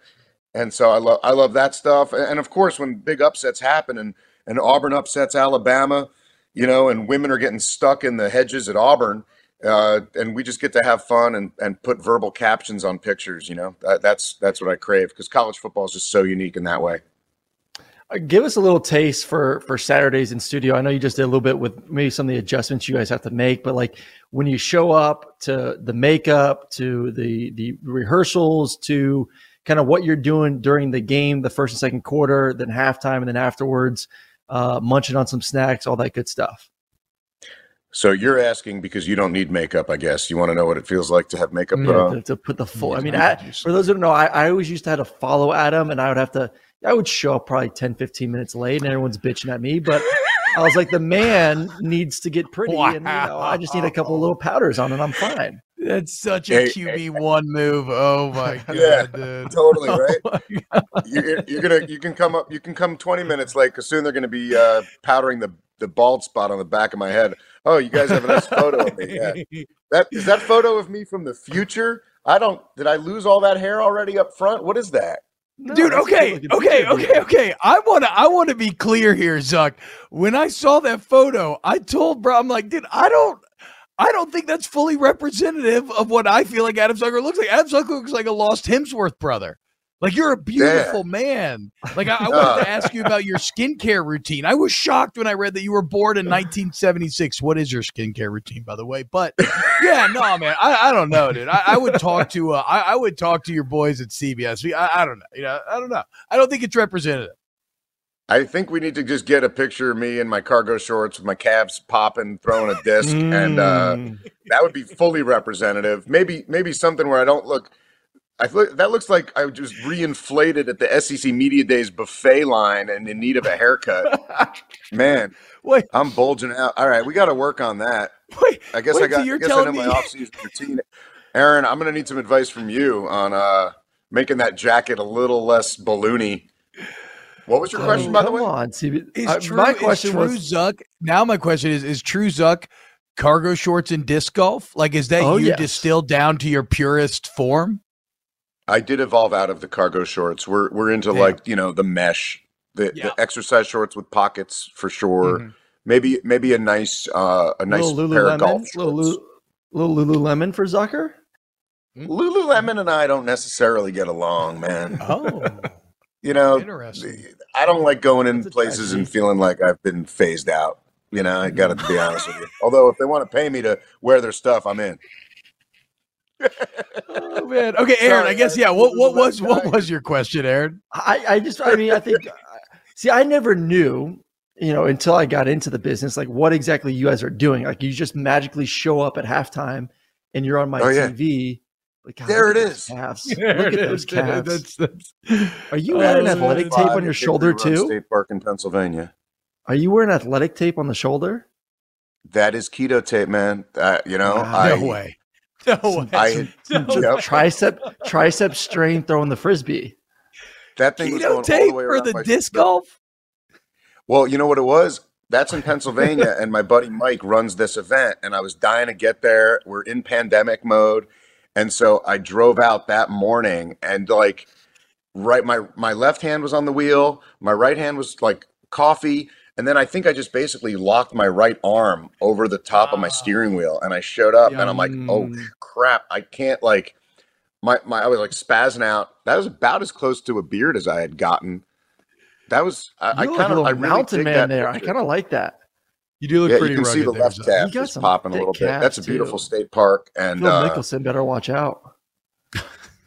I: and so I love I love that stuff. And of course, when big upsets happen and and Auburn upsets Alabama, you know, and women are getting stuck in the hedges at Auburn, uh, and we just get to have fun and, and put verbal captions on pictures. You know, that, that's that's what I crave because college football is just so unique in that way.
A: Uh, give us a little taste for for Saturdays in studio. I know you just did a little bit with maybe some of the adjustments you guys have to make, but like when you show up to the makeup, to the the rehearsals, to kind of what you're doing during the game, the first and second quarter, then halftime, and then afterwards, uh, munching on some snacks, all that good stuff.
I: So you're asking because you don't need makeup, I guess. You want to know what it feels like to have makeup put on?
A: To, to put the full. I mean, I, for those who don't know, I, I always used to have to follow Adam, and I would have to. I would show up probably 10, 15 minutes late, and everyone's bitching at me. But I was like, the man needs to get pretty, wow. and you know, I just need a couple of little powders on, and I'm fine.
C: That's such a
I: Hey,
C: QB one move. Oh my god,
I: Yeah,
C: dude.
I: totally
C: Oh
I: right.
C: my God.
I: You're, you're gonna you can come up you can come 20 minutes late because soon they're gonna be uh, powdering the the bald spot on the back of my head. Oh, you guys have a nice photo of me. Yeah. That is that photo of me from the future. I don't. Did I lose all that hair already up front? What is that?
A: No,
C: Dude, okay, okay,
A: picture of you.
C: okay, okay. I want to, I want to be clear here, Zuck. When I saw that photo, I told bro, I'm like, dude, I don't, I don't think that's fully representative of what I feel like Adam Zucker looks like. Adam Zucker looks like a lost Hemsworth brother. Like you're a beautiful man. Like I, I wanted to ask you about your skincare routine. I was shocked when I read that you were born in 1976. What is your skincare routine, by the way? But yeah, no, man, I, I don't know, dude. I, I would talk to, uh, I, I would talk to your boys at CBS. I, I don't know, you know, I don't know. I don't think it's representative.
I: I think we need to just get a picture of me in my cargo shorts with my calves popping, throwing a disc, and uh,
A: Mm.
I: that would be fully representative. Maybe maybe something where I don't look. I feel that looks like I just reinflated at the SEC Media Days buffet line and in need of a haircut. Man,
C: Wait,
I: I'm bulging out. All right, we got to work on that.
C: wait,
I: I guess
C: Wait,
I: I got. I guess I know
C: telling
I: my
C: me-
I: off-season routine. Aaron, I'm gonna need some advice from you on uh, making that jacket a little less balloony. What was your question,
A: Oh,
I: by the
A: come
I: way?
A: on, CB.
C: is
A: Uh,
C: true,
A: my
C: is
A: question
C: true
A: was,
C: Zuck. Now my question is: Is True Zuck cargo shorts and disc golf? Like, is that
A: Oh,
C: you
A: yes.
C: distilled down to your purest form?
I: I did evolve out of the cargo shorts. We're we're into
C: Damn.
I: like you know the mesh, the,
C: Yeah.
I: the exercise shorts with pockets for sure.
C: Mhm.
I: Maybe maybe a nice uh, a nice
A: little
I: pair of golf
A: Lululemon, little, little Lululemon for Zucker.
I: Lululemon and I don't necessarily get along, man.
C: Oh,
I: You know. I don't like going in
A: That's
I: places and feeling like I've been phased out. You know, I got to be honest with you. Although, if they want to pay me to wear their stuff, I'm in.
C: Oh man. Okay, Aaron. I guess
I: I-
C: yeah. What what
I: Lululemon
C: was what was your question, Aaron?
A: I, I just, I mean, I think, uh, see, I never knew, you know, until I got into the business, like what exactly you guys are doing. Like you just magically show up at halftime and you're on my
I: Oh, yeah.
A: TV. Like, God,
I: There
A: look
I: it
A: at those
I: is.
A: Calves.
C: There
A: Look
C: it
A: at those
C: is,
A: calves.
C: That's, that's,
A: Are you wearing
C: man.
A: athletic tape on your shoulder too?
I: State Park in Pennsylvania.
A: Are you wearing athletic tape on the shoulder?
I: That is keto tape, man. Uh, you know,
A: Wow.
I: I,
C: no way. No way.
I: I-
A: Some
C: No
I: Yep.
A: tricep, tricep strain throwing the frisbee.
I: that thing was
C: Keto
I: going all
C: tape
I: the way
C: for
I: around
C: the disc
I: shoulder.
C: golf.
I: Well, you know what it was? That's in Pennsylvania, and my buddy Mike runs this event, and I was dying to get there. We're in pandemic mode, and so I drove out that morning, and like, right, my my left hand was on the wheel, my right hand was like coffee, and then I think I just basically locked my right arm over the top of my steering wheel, and I showed up, and I'm like, oh crap, I can't like. My, my I was like spazzing out. That was about as close to a beard as I had gotten. That was I, I kind of I really
A: mountain man
I: that
A: there. I kind of like that.
C: You do look
I: Yeah,
C: pretty
I: you can see the left
C: Zuck.
I: calf
A: You got
I: is
A: some
I: popping a little bit. That's a beautiful
A: too.
I: state park, and
A: Phil
I: uh,
A: Mickelson better watch out.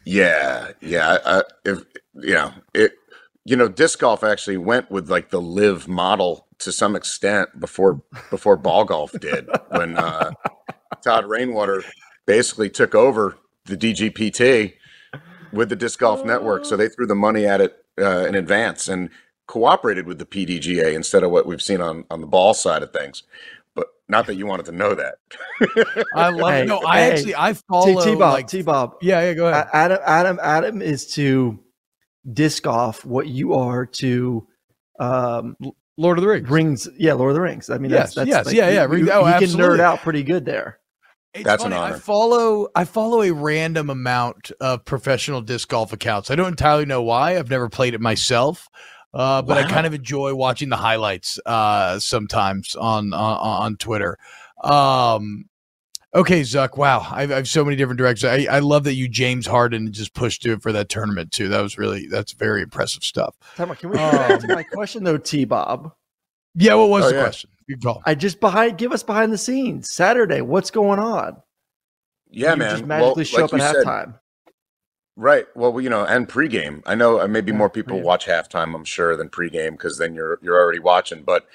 I: yeah, yeah. I, I, if you know it, you know, disc golf actually went with like the live model to some extent before before ball golf did when uh, Todd Rainwater basically took over the DGPT with the disc golf network. So they threw the money at it uh, in advance and cooperated with the PDGA instead of what we've seen on on the ball side of things. But not that you wanted to know that.
C: I love
A: Hey,
C: it. No, I
A: hey,
C: actually I follow
A: T Bob,
C: like
A: T Bob.
C: yeah yeah go ahead.
A: Adam, Adam, Adam is to disc golf what you are to um,
C: Lord of the Rings.
A: rings. Yeah, Lord of the Rings. I mean,
C: Yes,
A: that's, that's
C: yes,
A: like,
C: yeah, yeah,
A: You,
C: rings-
A: you
C: oh,
A: can nerd out pretty good there.
C: It's
I: That's an
C: funny. I follow I follow a random amount of professional disc golf accounts. I don't entirely know why. I've never played it myself. Uh, but I kind of enjoy watching the highlights uh, sometimes on, on on Twitter. Um, okay, Zuck. Wow, I, I have so many different directions. I, I love that you James Harden just pushed through it for that tournament too. That was really that's very impressive stuff.
A: Time out. Can we get back to my question though, T Bob?
C: Yeah, what was
I: Oh,
C: the
I: yeah.
C: question? Good call.
A: I just behind give us behind the scenes Saturday. What's going on?
I: yeah,
A: you
I: man.
A: Just magically
I: well,
A: show
I: like
A: up at
I: you said,
A: halftime.
I: Right. Well, you know, and pregame. I know uh, maybe
A: Yeah,
I: more people watch halftime. I'm sure than pregame because then you're you're already watching. But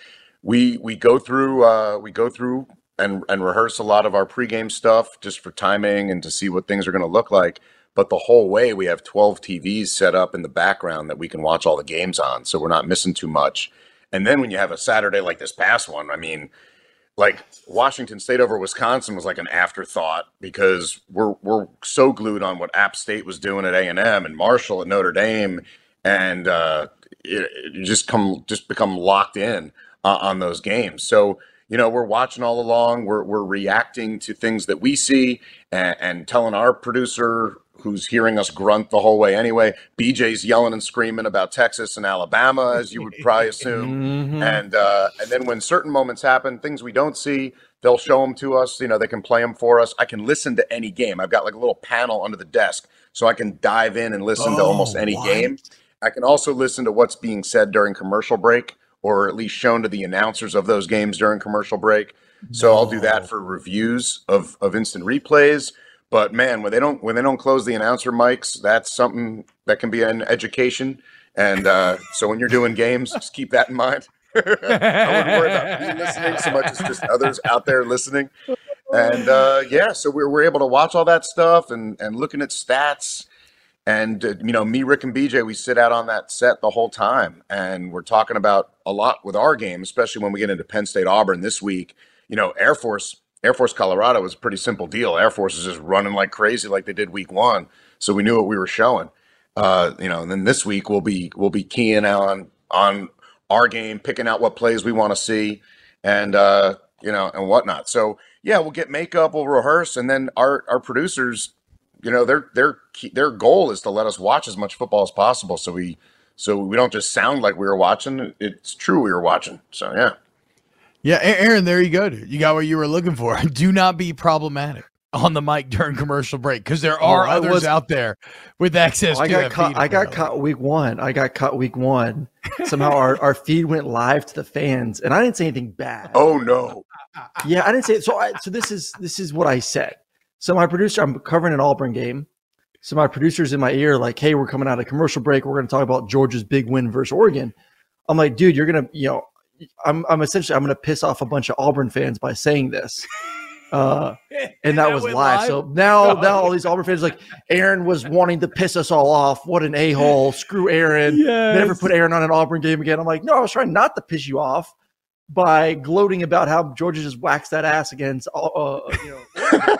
I: we we go through uh, we go through and and rehearse a lot of our pregame stuff just for timing and to see what things are going to look like. But the whole way we have 12 TVs set up in the background that we can watch all the games on, so we're not missing too much. And then when you have a Saturday like this past one, I mean, like Washington State over Wisconsin was like an afterthought because we're we're so glued on what App State was doing at A and M and Marshall at Notre Dame, and uh, it, it just come just become locked in uh, on those games. So you know we're watching all along. We're we're reacting to things that we see and, and telling our producer who's hearing us grunt the whole way anyway. BJ's yelling and screaming about Texas and Alabama, as you would probably assume.
A: Mhm.
I: And uh, and then when certain moments happen, things we don't see, they'll show them to us. You know, they can play them for us. I can listen to any game. I've got like a little panel under the desk, so I can dive in and listen to almost
C: Oh,
I: any
C: what?
I: game. I can also listen to what's being said during commercial break, or at least shown to the announcers of those games during commercial break. So I'll do that for reviews of of instant replays. But man, when they don't when they don't close the announcer mics, that's something that can be an education. And uh, so when you're doing games, just keep that in mind. I wouldn't worry about me listening so much as just others out there listening. And uh, yeah, so we're, we're able to watch all that stuff and, and looking at stats. And, uh, you know, me, Rick, and BJ, we sit out on that set the whole time. And we're talking about a lot with our game, especially when we get into Penn State Auburn this week. You know, Air Force, Air Force Colorado was a pretty simple deal. Air Force is just running like crazy like they did week one. So we knew what we were showing. Uh, you know, and then this week we'll be we'll be keying on on our game, picking out what plays we want to see, and uh, you know, and whatnot. So yeah, we'll get makeup, we'll rehearse, and then our our producers, you know, their their their goal is to let us watch as much football as possible, so we so we don't just sound like we were watching. It's true we were watching. So yeah.
C: Yeah, Aaron, there you go, dude. You got what you were looking for. Do not be problematic on the mic during commercial break because there oh, are
A: Oh,
C: others
A: was-
C: out there with access
A: I
C: to
A: got caught.
C: feed,
A: I got caught week one. I got caught week one. Somehow our, our feed went live to the fans, and I didn't say anything bad.
I: Oh no.
A: Yeah, I didn't say it. So I, so this is this is what I said. So my producer, I'm covering an Auburn game. So my producer's in my ear, like, "Hey, we're coming out of commercial break. We're going to talk about Georgia's big win versus Oregon." I'm like, "Dude, you're gonna, you know, I'm I'm essentially I'm going to piss off a bunch of Auburn fans by saying this." Uh, and that was live.
C: live?
A: So now, now all these Auburn fans are like Aaron was wanting to piss us all off. What an a hole! Screw Aaron. Never put Aaron on an Auburn game again. I'm like, no, I was trying not to piss you off by gloating about how Georgia just waxed that ass against, uh, uh, you know.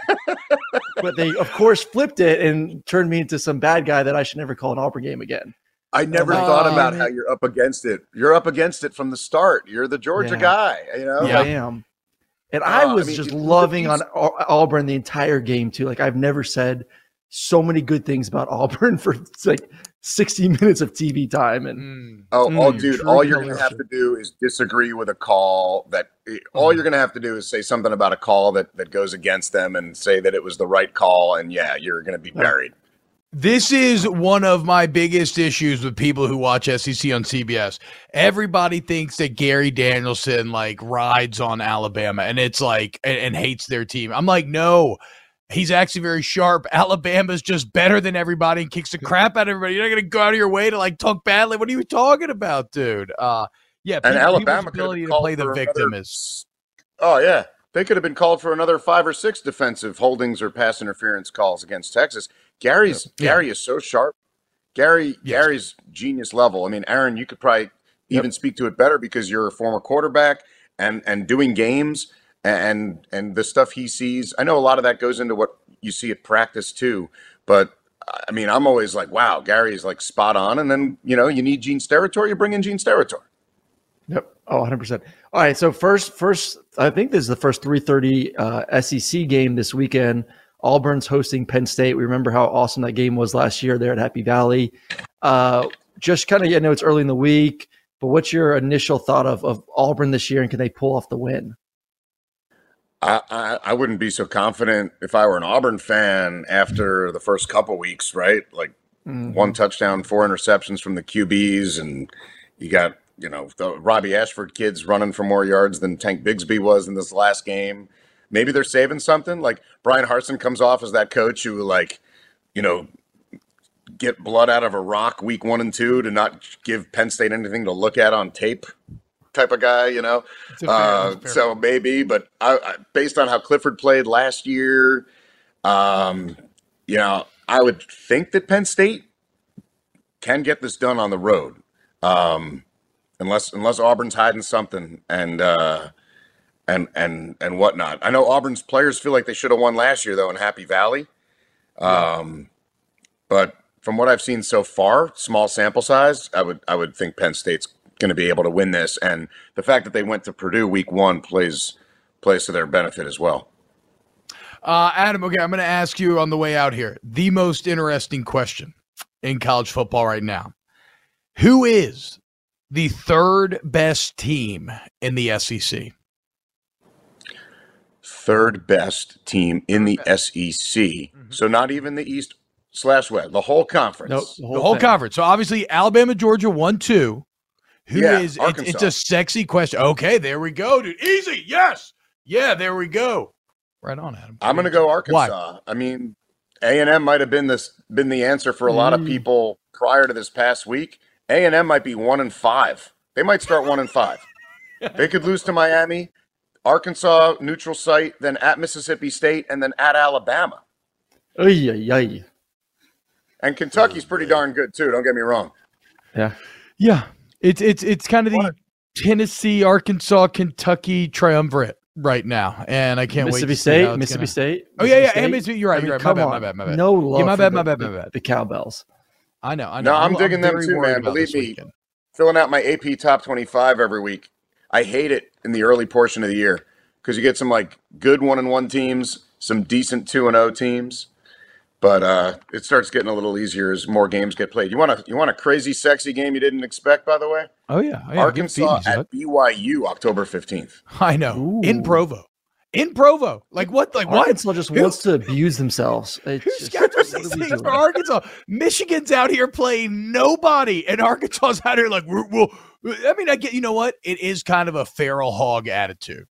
A: but they, of course, flipped it and turned me into some bad guy that I should never call an Auburn game again.
I: I never
A: Oh,
I: thought about how you're up against it. You're up against it from the start. You're the Georgia
A: Yeah.
I: guy, you know?
A: Yeah, I am. And I
I: Uh, I
A: was
I: mean,
A: just loving on Auburn the entire game too. Like I've never said so many good things about Auburn for like 60 minutes of TV time. And
I: Oh,
A: Mm,
I: oh, dude! All you're gonna have to do is disagree with a call that. All you're gonna have to do is say something about a call that that goes against them, and say that it was the right call, and yeah, you're gonna be buried.
C: This is one of my biggest issues with people who watch SEC on CBS. Everybody thinks that Gary Danielson like rides on Alabama and it's like and, and hates their team. I'm like, no, he's actually very sharp. Alabama's just better than everybody and kicks the crap out of everybody. You're not gonna go out of your way to like talk badly. What are you talking about, dude? Uh yeah,
I: And
C: people-
I: Alabama
C: people's
I: could have
C: ability to play the victim
I: another-
C: is
I: Oh yeah, they could have been called for another five or six defensive holdings or pass interference calls against Texas. Gary's
C: Yeah.
I: Gary is so sharp. Gary Gary's genius level. I mean, Aaron, you could probably even speak to it better because you're a former quarterback and and doing games and and the stuff he sees. I know a lot of that goes into what you see at practice too, but I mean, I'm always like, wow, Gary is like spot on. And then you know, you need Gene Steratore, you bring in Gene Steratore.
A: Yep. Oh, 100%. All right. So first, first, I think this is the first 330 uh, SEC game this weekend. Auburn's hosting Penn State. We remember how awesome that game was last year there at Happy Valley. Uh, just kind of, I know it's early in the week, but what's your initial thought of, of Auburn this year and can they pull off the win?
I: I, I I wouldn't be so confident if I were an Auburn fan after the first couple weeks, right? Like
A: Mhm.
I: one touchdown, four interceptions from the QBs, and you got you know the Robbie Ashford kids running for more yards than Tank Bigsby was in this last game. Maybe they're saving something. Like Bryan Harsin comes off as that coach who like you know get blood out of a rock week one and two to not give Penn State anything to look at on tape type of guy, you know. Uh, so maybe, but I, I, based on how Clifford played last year, um, you know, I would think that Penn State can get this done on the road, um, unless unless Auburn's hiding something, and uh, and and and whatnot. I know Auburn's players feel like they should have won last year though in Happy Valley. Um, but from what I've seen so far, small sample size, I would I would think Penn State's going to be able to win this, and the fact that they went to Purdue week one plays plays to their benefit as well.
C: Uh, Adam, okay, I'm going to ask you on the way out here the most interesting question in college football right now. Who is the third best team in the SEC?
I: Third best team in the SEC, so not even the East slash West, the whole conference.
A: Nope, the
C: The
A: whole,
C: whole conference. So obviously Alabama, Georgia, one, two. Who
I: Yeah,
C: is? It's, it's a sexy question. Okay, there we go, dude. Easy. Yes. Yeah, there we go. Right on, Adam.
I: I'm going to go
C: Why?
I: Arkansas. I mean, A and M might have been this been the answer for a lot of
A: Mm.
I: people prior to this past week. A and M might be one and five. They might start one and five. They could lose to Miami, Arkansas neutral site, then at Mississippi State, and then at Alabama.
A: Ay, ay, ay.
I: And Kentucky's pretty darn good too. Don't get me wrong.
A: Yeah.
C: Yeah, it's it's it's kind of the Tennessee, Arkansas, Kentucky triumvirate right now, and I can't
A: Mississippi
C: wait. to see
A: State, Mississippi
C: gonna-
A: State.
C: Oh yeah, yeah,
A: Mississippi
C: and Mississippi. You're right.
A: I mean,
C: you're right. My
A: come
C: bad.
A: on.
C: My bad. My bad.
A: No love.
C: Yeah, my bad.
A: the,
C: My bad.
A: the-
C: My bad.
A: The cowbells.
C: I know. I know.
I: No, I'm digging them too, man. Believe me.
C: weekend.
I: Filling out my AP top 25 every week. I hate it in the early portion of the year because you get some like good one and one teams, some decent two and O teams, but uh, it starts getting a little easier as more games get played. You want a you want a crazy sexy game you didn't expect, by the way?
C: Oh yeah, oh, yeah.
I: Arkansas at BYU October 15th.
C: I know. In Provo. In Provo. Like what? Like what?
A: Arkansas just wants to abuse themselves. It's
C: Who
A: just-
C: schedules
A: what
C: these things for? Arkansas? Michigan's out here playing nobody, and Arkansas's out here like we're, we'll. I mean, I get you know what? It is kind of a feral hog attitude.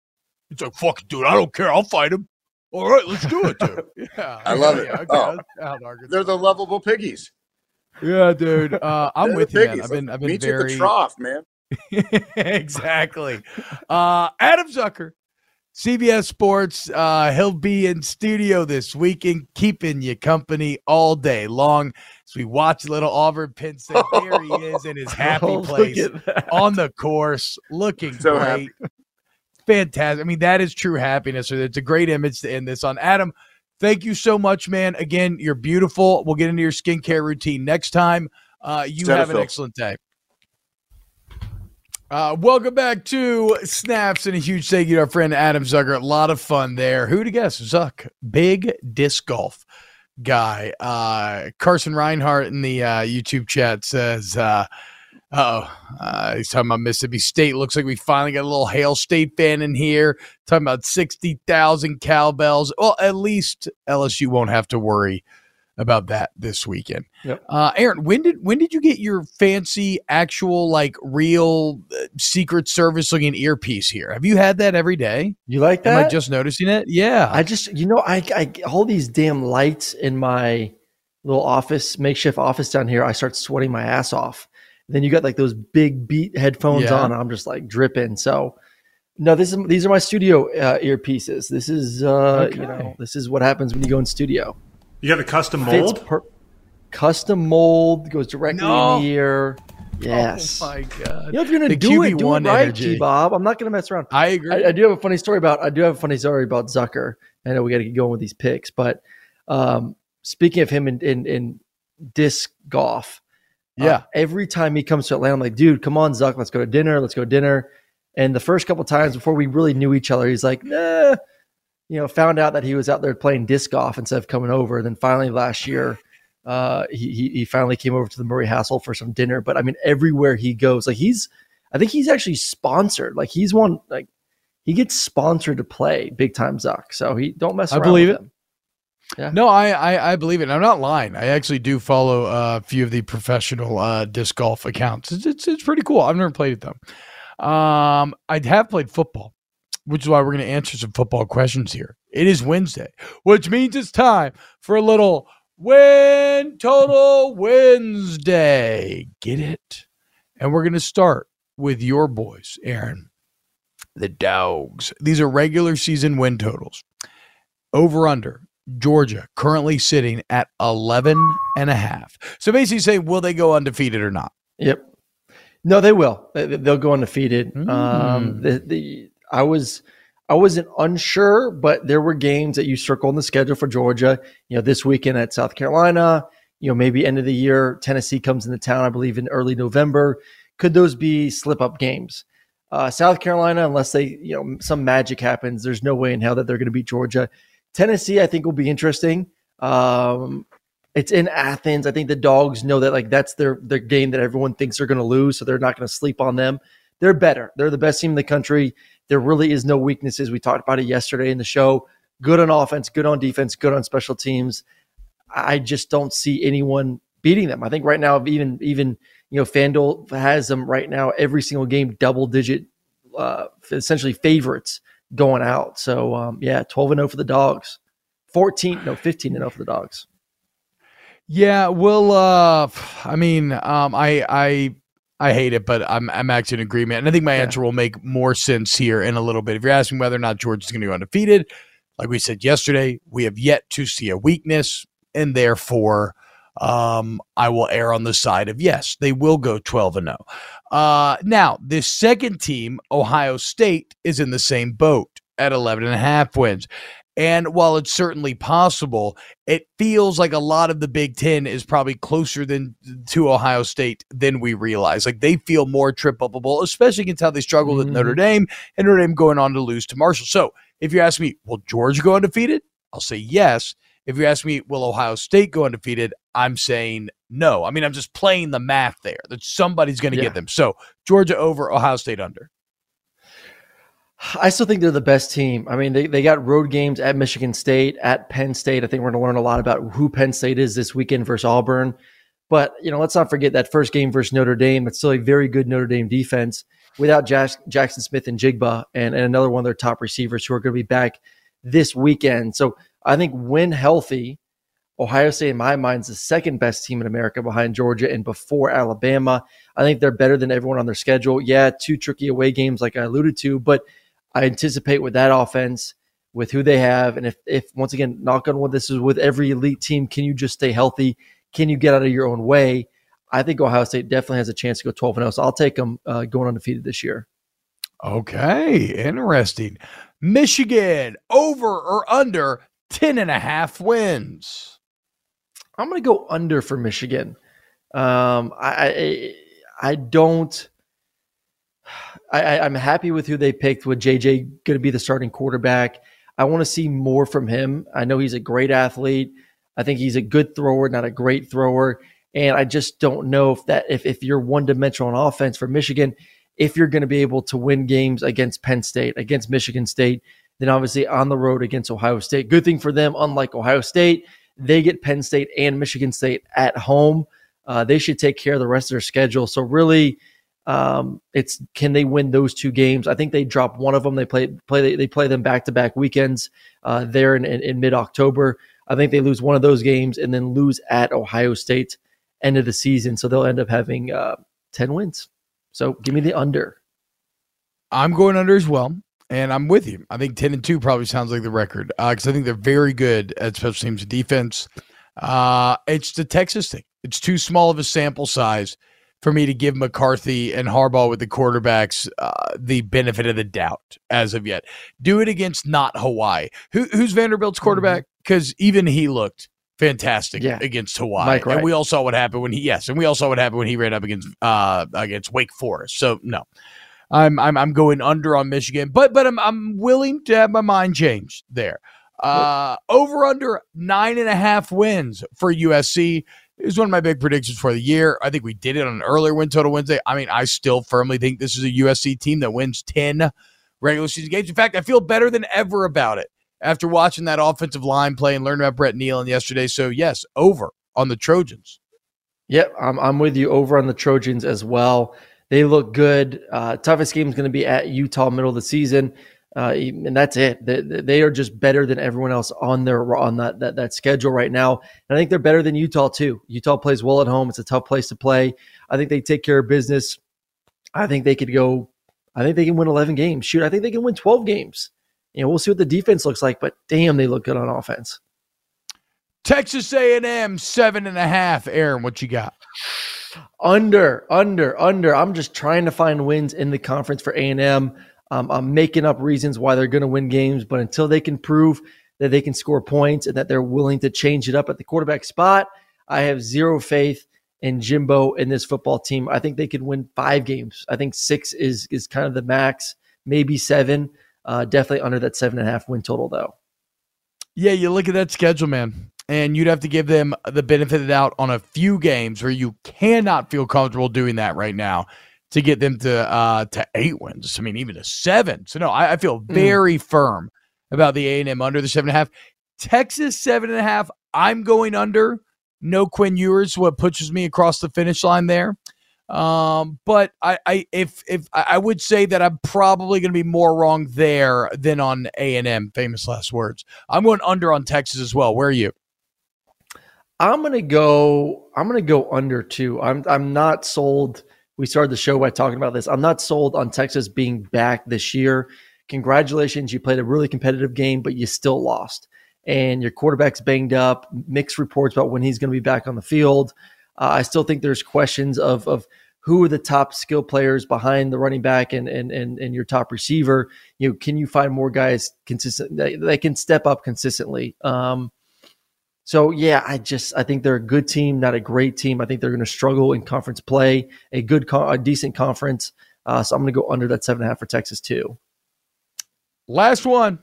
C: It's like fuck, dude. I don't care. I'll fight him. All right, let's do it, dude. Yeah,
I: I love it.
C: Yeah, okay,
I: Oh.
C: out
I: They're the lovable piggies.
C: yeah, dude. Uh, I'm
I: They're
C: with you, man. I've been, I've been
I: Meet you at the trough, man.
C: exactly. Uh, Adam Zucker, CBS Sports. Uh, he'll be in studio this weekend, keeping you company all day long. As we watch little Auburn Penn State, there he is in his happy
A: Oh,
C: place on the course, looking
I: So
C: great.
I: happy.
C: Fantastic. I mean, that is true happiness. It's a great image to end this on. Adam, thank you so much, man. Again, you're beautiful. We'll get into your skincare routine next time. Uh, you have an excellent day. Uh, welcome back to Snaps and a huge thank you to our friend Adam Zucker. A lot of fun there. Who to guess? Zuck, big disc golf guy. Uh, Carson Reinhart in the uh, YouTube chat says, uh, oh, he's talking about Mississippi State. Looks like we finally got a little Hail State fan in here talking about 60,000 cowbells. Well, at least LSU won't have to worry about that this weekend.
A: Yep.
C: Uh, Aaron, when did when did you get your fancy, actual, like real uh, Secret Service looking earpiece here? Have you had that every day?
A: You like that? Am?
C: I just noticing it? Yeah.
A: I just, you know, I, I all these damn lights in my little office, makeshift office down here. I start sweating my ass off. Then you got like those big beat headphones
C: Yeah.
A: on. And I'm just like dripping. So, no, this is these are my studio uh, earpieces. This is, uh, you know, this is what happens when you go in studio.
J: You got a custom
A: Fits
J: mold?
A: per- custom mold goes directly
C: No.
A: in the ear. Yes.
C: Oh my god.
A: You know, if you're gonna
C: The
A: do it,
C: QB1
A: it right,
C: energy.
A: T Bob. I'm not gonna mess around.
C: I agree.
A: I, I do have a funny story about I do have a funny story about Zucker. I know we got to get going with these picks, but um, speaking of him in, in, in disc golf, uh,
C: Yeah.
A: every time he comes to Atlanta, I'm like, dude, come on, Zuck, let's go to dinner, let's go to dinner. And the first couple times before we really knew each other, he's like, nah, you know, found out that he was out there playing disc golf instead of coming over. And then finally last year, uh, he, he finally came over to the Murray Hassel for some dinner. But I mean, everywhere he goes, like he's, I think he's actually sponsored. Like he's one, like he gets sponsored to play big time Zuck. So he don't mess around.
C: I believe
A: with
C: it.
A: him. Yeah.
C: No, I, I I believe it. And I'm not lying. I actually do follow uh, a few of the professional uh, disc golf accounts. It's, it's it's pretty cool. I've never played it though. Um, I have played football, which is why we're going to answer some football questions here. It is Wednesday, which means it's time for a little win total Wednesday. Get it? And we're going to start with your boys, Aaron, the Dogs. These are regular season win totals. Over under Georgia currently sitting at 11 and a half. So basically say, will they go undefeated or not?
A: Yep. No, they will. They, they'll go undefeated.
C: Mm.
A: Um, the, the I was I wasn't unsure, but there were games that you circle on the schedule for Georgia. You know, this weekend at South Carolina. You know, maybe end of the year, Tennessee comes into town. I believe in early November. Could those be slip up games? Uh, South Carolina, unless they, you know, some magic happens, there's no way in hell that they're going to beat Georgia. Tennessee, I think, will be interesting. Um, it's in Athens. I think the dogs know that like that's their their game that everyone thinks they're going to lose, so they're not going to sleep on them. They're better. They're the best team in the country. There really is no weaknesses. We talked about it yesterday in the show. Good on offense, good on defense, good on special teams. I just don't see anyone beating them. I think right now, even even you know, FanDuel has them right now every single game double digit, uh, essentially favorites going out. So um, yeah, twelve and zero for the dogs. 14 no 15 and 0 for the dogs
C: yeah well uh i mean um i i I hate it, but I'm I'm actually in agreement. And I think my yeah. answer will make more sense here in a little bit. If you're asking whether or not George is going to go undefeated, like we said yesterday, we have yet to see a weakness, and therefore um, I will err on the side of yes, they will go 12 and 0. Uh, now, this second team, Ohio State, is in the same boat at 11 and a half wins. And while it's certainly possible, it feels like a lot of the Big Ten is probably closer than to Ohio State than we realize. Like they feel more trip upable, especially against how they struggled mm-hmm. at Notre Dame and Notre Dame going on to lose to Marshall. So if you ask me, will Georgia go undefeated? I'll say yes. If you ask me, will Ohio State go undefeated? I'm saying no. I mean, I'm just playing the math there that somebody's going to yeah. get them. So Georgia over, Ohio State under.
A: I still think they're the best team. I mean, they, they got road games at Michigan State, at Penn State. I think we're going to learn a lot about who Penn State is this weekend versus Auburn. But, you know, let's not forget that first game versus Notre Dame. It's still a very good Notre Dame defense without Jackson Smith-Njigba and, and another one of their top receivers who are going to be back this weekend. So I think when healthy, Ohio State, in my mind, is the second best team in America behind Georgia and before Alabama. I think they're better than everyone on their schedule. Yeah, two tricky away games, like I alluded to, but – I anticipate with that offense, with who they have, and if if once again, knock on wood, this is with every elite team. Can you just stay healthy? Can you get out of your own way? I think Ohio State definitely has a chance to go 12 and 0. So I'll take them uh, going undefeated this year.
C: Okay, interesting. Michigan over or under 10 and a half wins.
A: I'm going to go under for Michigan. Um, I, I I don't I, am happy with who they picked. With JJ going to be the starting quarterback, I want to see more from him. I know he's a great athlete. I think he's a good thrower, not a great thrower. And I just don't know if that if if you're one dimensional on offense for Michigan, if you're going to be able to win games against Penn State, against Michigan State, then obviously on the road against Ohio State. Good thing for them, unlike Ohio State, they get Penn State and Michigan State at home. Uh, they should take care of the rest of their schedule. So really, um, it's can they win those two games? I think they drop one of them. They play play they play them back to back weekends uh, there in, in, in mid October. I think they lose one of those games and then lose at Ohio State end of the season. So they'll end up having uh, ten wins. So give me the under.
C: I'm going under as well. And I'm with you. I think 10 and 2 probably sounds like the record because uh, I think they're very good at special teams defense. Uh, it's the Texas thing. It's too small of a sample size for me to give McCarthy and Harbaugh with the quarterbacks uh, the benefit of the doubt as of yet. Do it against not Hawaii. Who, who's Vanderbilt's mm-hmm. quarterback? Because even he looked fantastic yeah. against Hawaii. Mike, right. And we all saw what happened when he yes, and we all saw what happened when he ran up against uh against Wake Forest. So no. I'm I'm I'm going under on Michigan, but but I'm I'm willing to have my mind changed there. Uh, over under nine and a half wins for USC is one of my big predictions for the year. I think we did it on an earlier win total Wednesday. I mean, I still firmly think this is a USC team that wins 10 regular season games. In fact, I feel better than ever about it after watching that offensive line play and learning about Brett Neilon yesterday. So, yes, over on the Trojans.
A: Yep, I'm, I'm with you over on the Trojans as well. They look good. Uh, toughest game is going to be at Utah, middle of the season uh, and that's it. They, they, are just better than everyone else on their on that, that that schedule right now. And I think they're better than Utah too. Utah plays well at home. It's a tough place to play. I think they take care of business. I think they could go. I think they can win 11 games. Shoot, I think they can win 12 games. You know, we'll see what the defense looks like, but damn, they look good on offense.
C: Texas A&M seven and a half. Aaron, what you got?
A: Under, under, under. I'm just trying to find wins in the conference for A&M. Um, I'm making up reasons why they're going to win games, but until they can prove that they can score points and that they're willing to change it up at the quarterback spot, I have zero faith in Jimbo and this football team. I think they could win five games. I think six is is kind of the max, maybe seven. Uh, definitely under that seven and a half win total, though.
C: Yeah, you look at that schedule, man, and you'd have to give them the benefit of the doubt on a few games where you cannot feel comfortable doing that right now to get them to uh to eight wins. I mean, even to seven. So no, I, I feel very mm. firm about the A and M under the seven and a half. Texas seven and a half. I'm going under. No Quinn Ewers, what pushes me across the finish line there. Um, but I, I if if I would say that I'm probably going to be more wrong there than on A and M. Famous last words. I'm going under on Texas as well. Where are you?
A: I'm gonna go. I'm gonna go under too. I'm I'm not sold. We started the show by talking about this. I'm not sold on Texas being back this year. Congratulations, you played a really competitive game, but you still lost. And your quarterback's banged up. Mixed reports about when he's going to be back on the field. Uh, I still think there's questions of of who are the top skill players behind the running back and and and, and your top receiver. You know, can you find more guys consistent that, that can step up consistently? Um, so yeah, I just I think they're a good team, not a great team. I think they're going to struggle in conference play. A good, a decent conference. Uh, so I'm going to go under that seven and a half for Texas too.
C: Last one,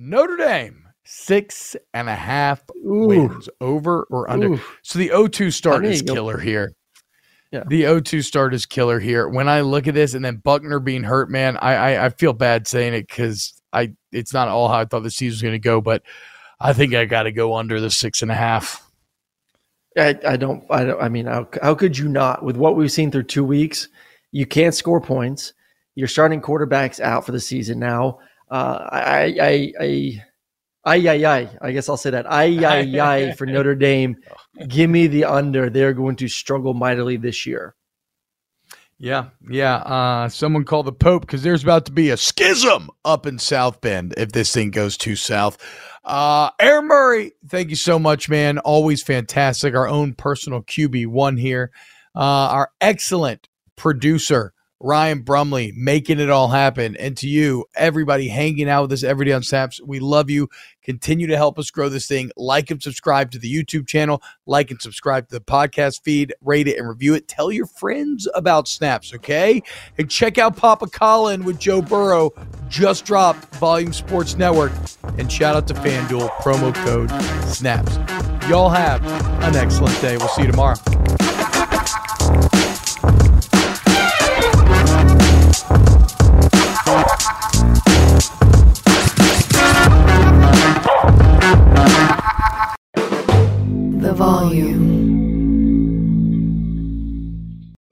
C: Notre Dame six and a half Ooh. wins over or under. Ooh. So the 0-2 start is killer here. Yeah. The 0-2 start is killer here. When I look at this and then Buchner being hurt, man, I I, I feel bad saying it because I it's not all how I thought the season was going to go, but I think I got to go under the six and a half.
A: I, I don't I don't I mean how how could you not with what we've seen through two weeks? You can't score points. You're starting quarterbacks out for the season now. Uh, I I I Ay, ay, ay. I guess I'll say that. I, ay, ay for Notre Dame. Give me the under. They're going to struggle mightily this year.
C: Yeah, yeah. Uh, someone call the Pope because there's about to be a schism up in South Bend if this thing goes too south. Uh, Aaron Murray, thank you so much, man. Always fantastic. Our own personal QB1 here. Uh, our excellent producer, Ryan Brumley making it all happen. And to you, everybody hanging out with us every day on Snaps, we love you. Continue to help us grow this thing. Like and subscribe to the YouTube channel. Like and subscribe to the podcast feed. Rate it and review it. Tell your friends about Snaps, okay? And check out Papa Colin with Joe Burrow. Just dropped Volume Sports Network. And shout out to FanDuel, promo code SNAPS. Y'all have an excellent day. We'll see you tomorrow.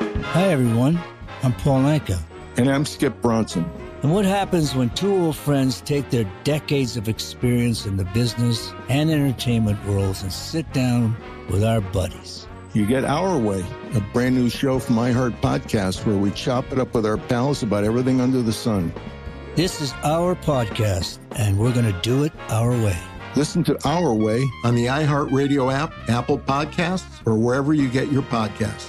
H: Hi, everyone. I'm Paul Anka.
G: And I'm Skip Bronson.
H: And what happens when two old friends take their decades of experience in the business and entertainment worlds and sit down with our buddies?
G: You get Our Way, a brand new show from iHeart Podcast where we chop it up with our pals about everything under the sun.
H: This is our podcast, and we're going to do it our way.
G: Listen to Our Way on the iHeartRadio app, Apple Podcasts, or wherever you get your podcasts.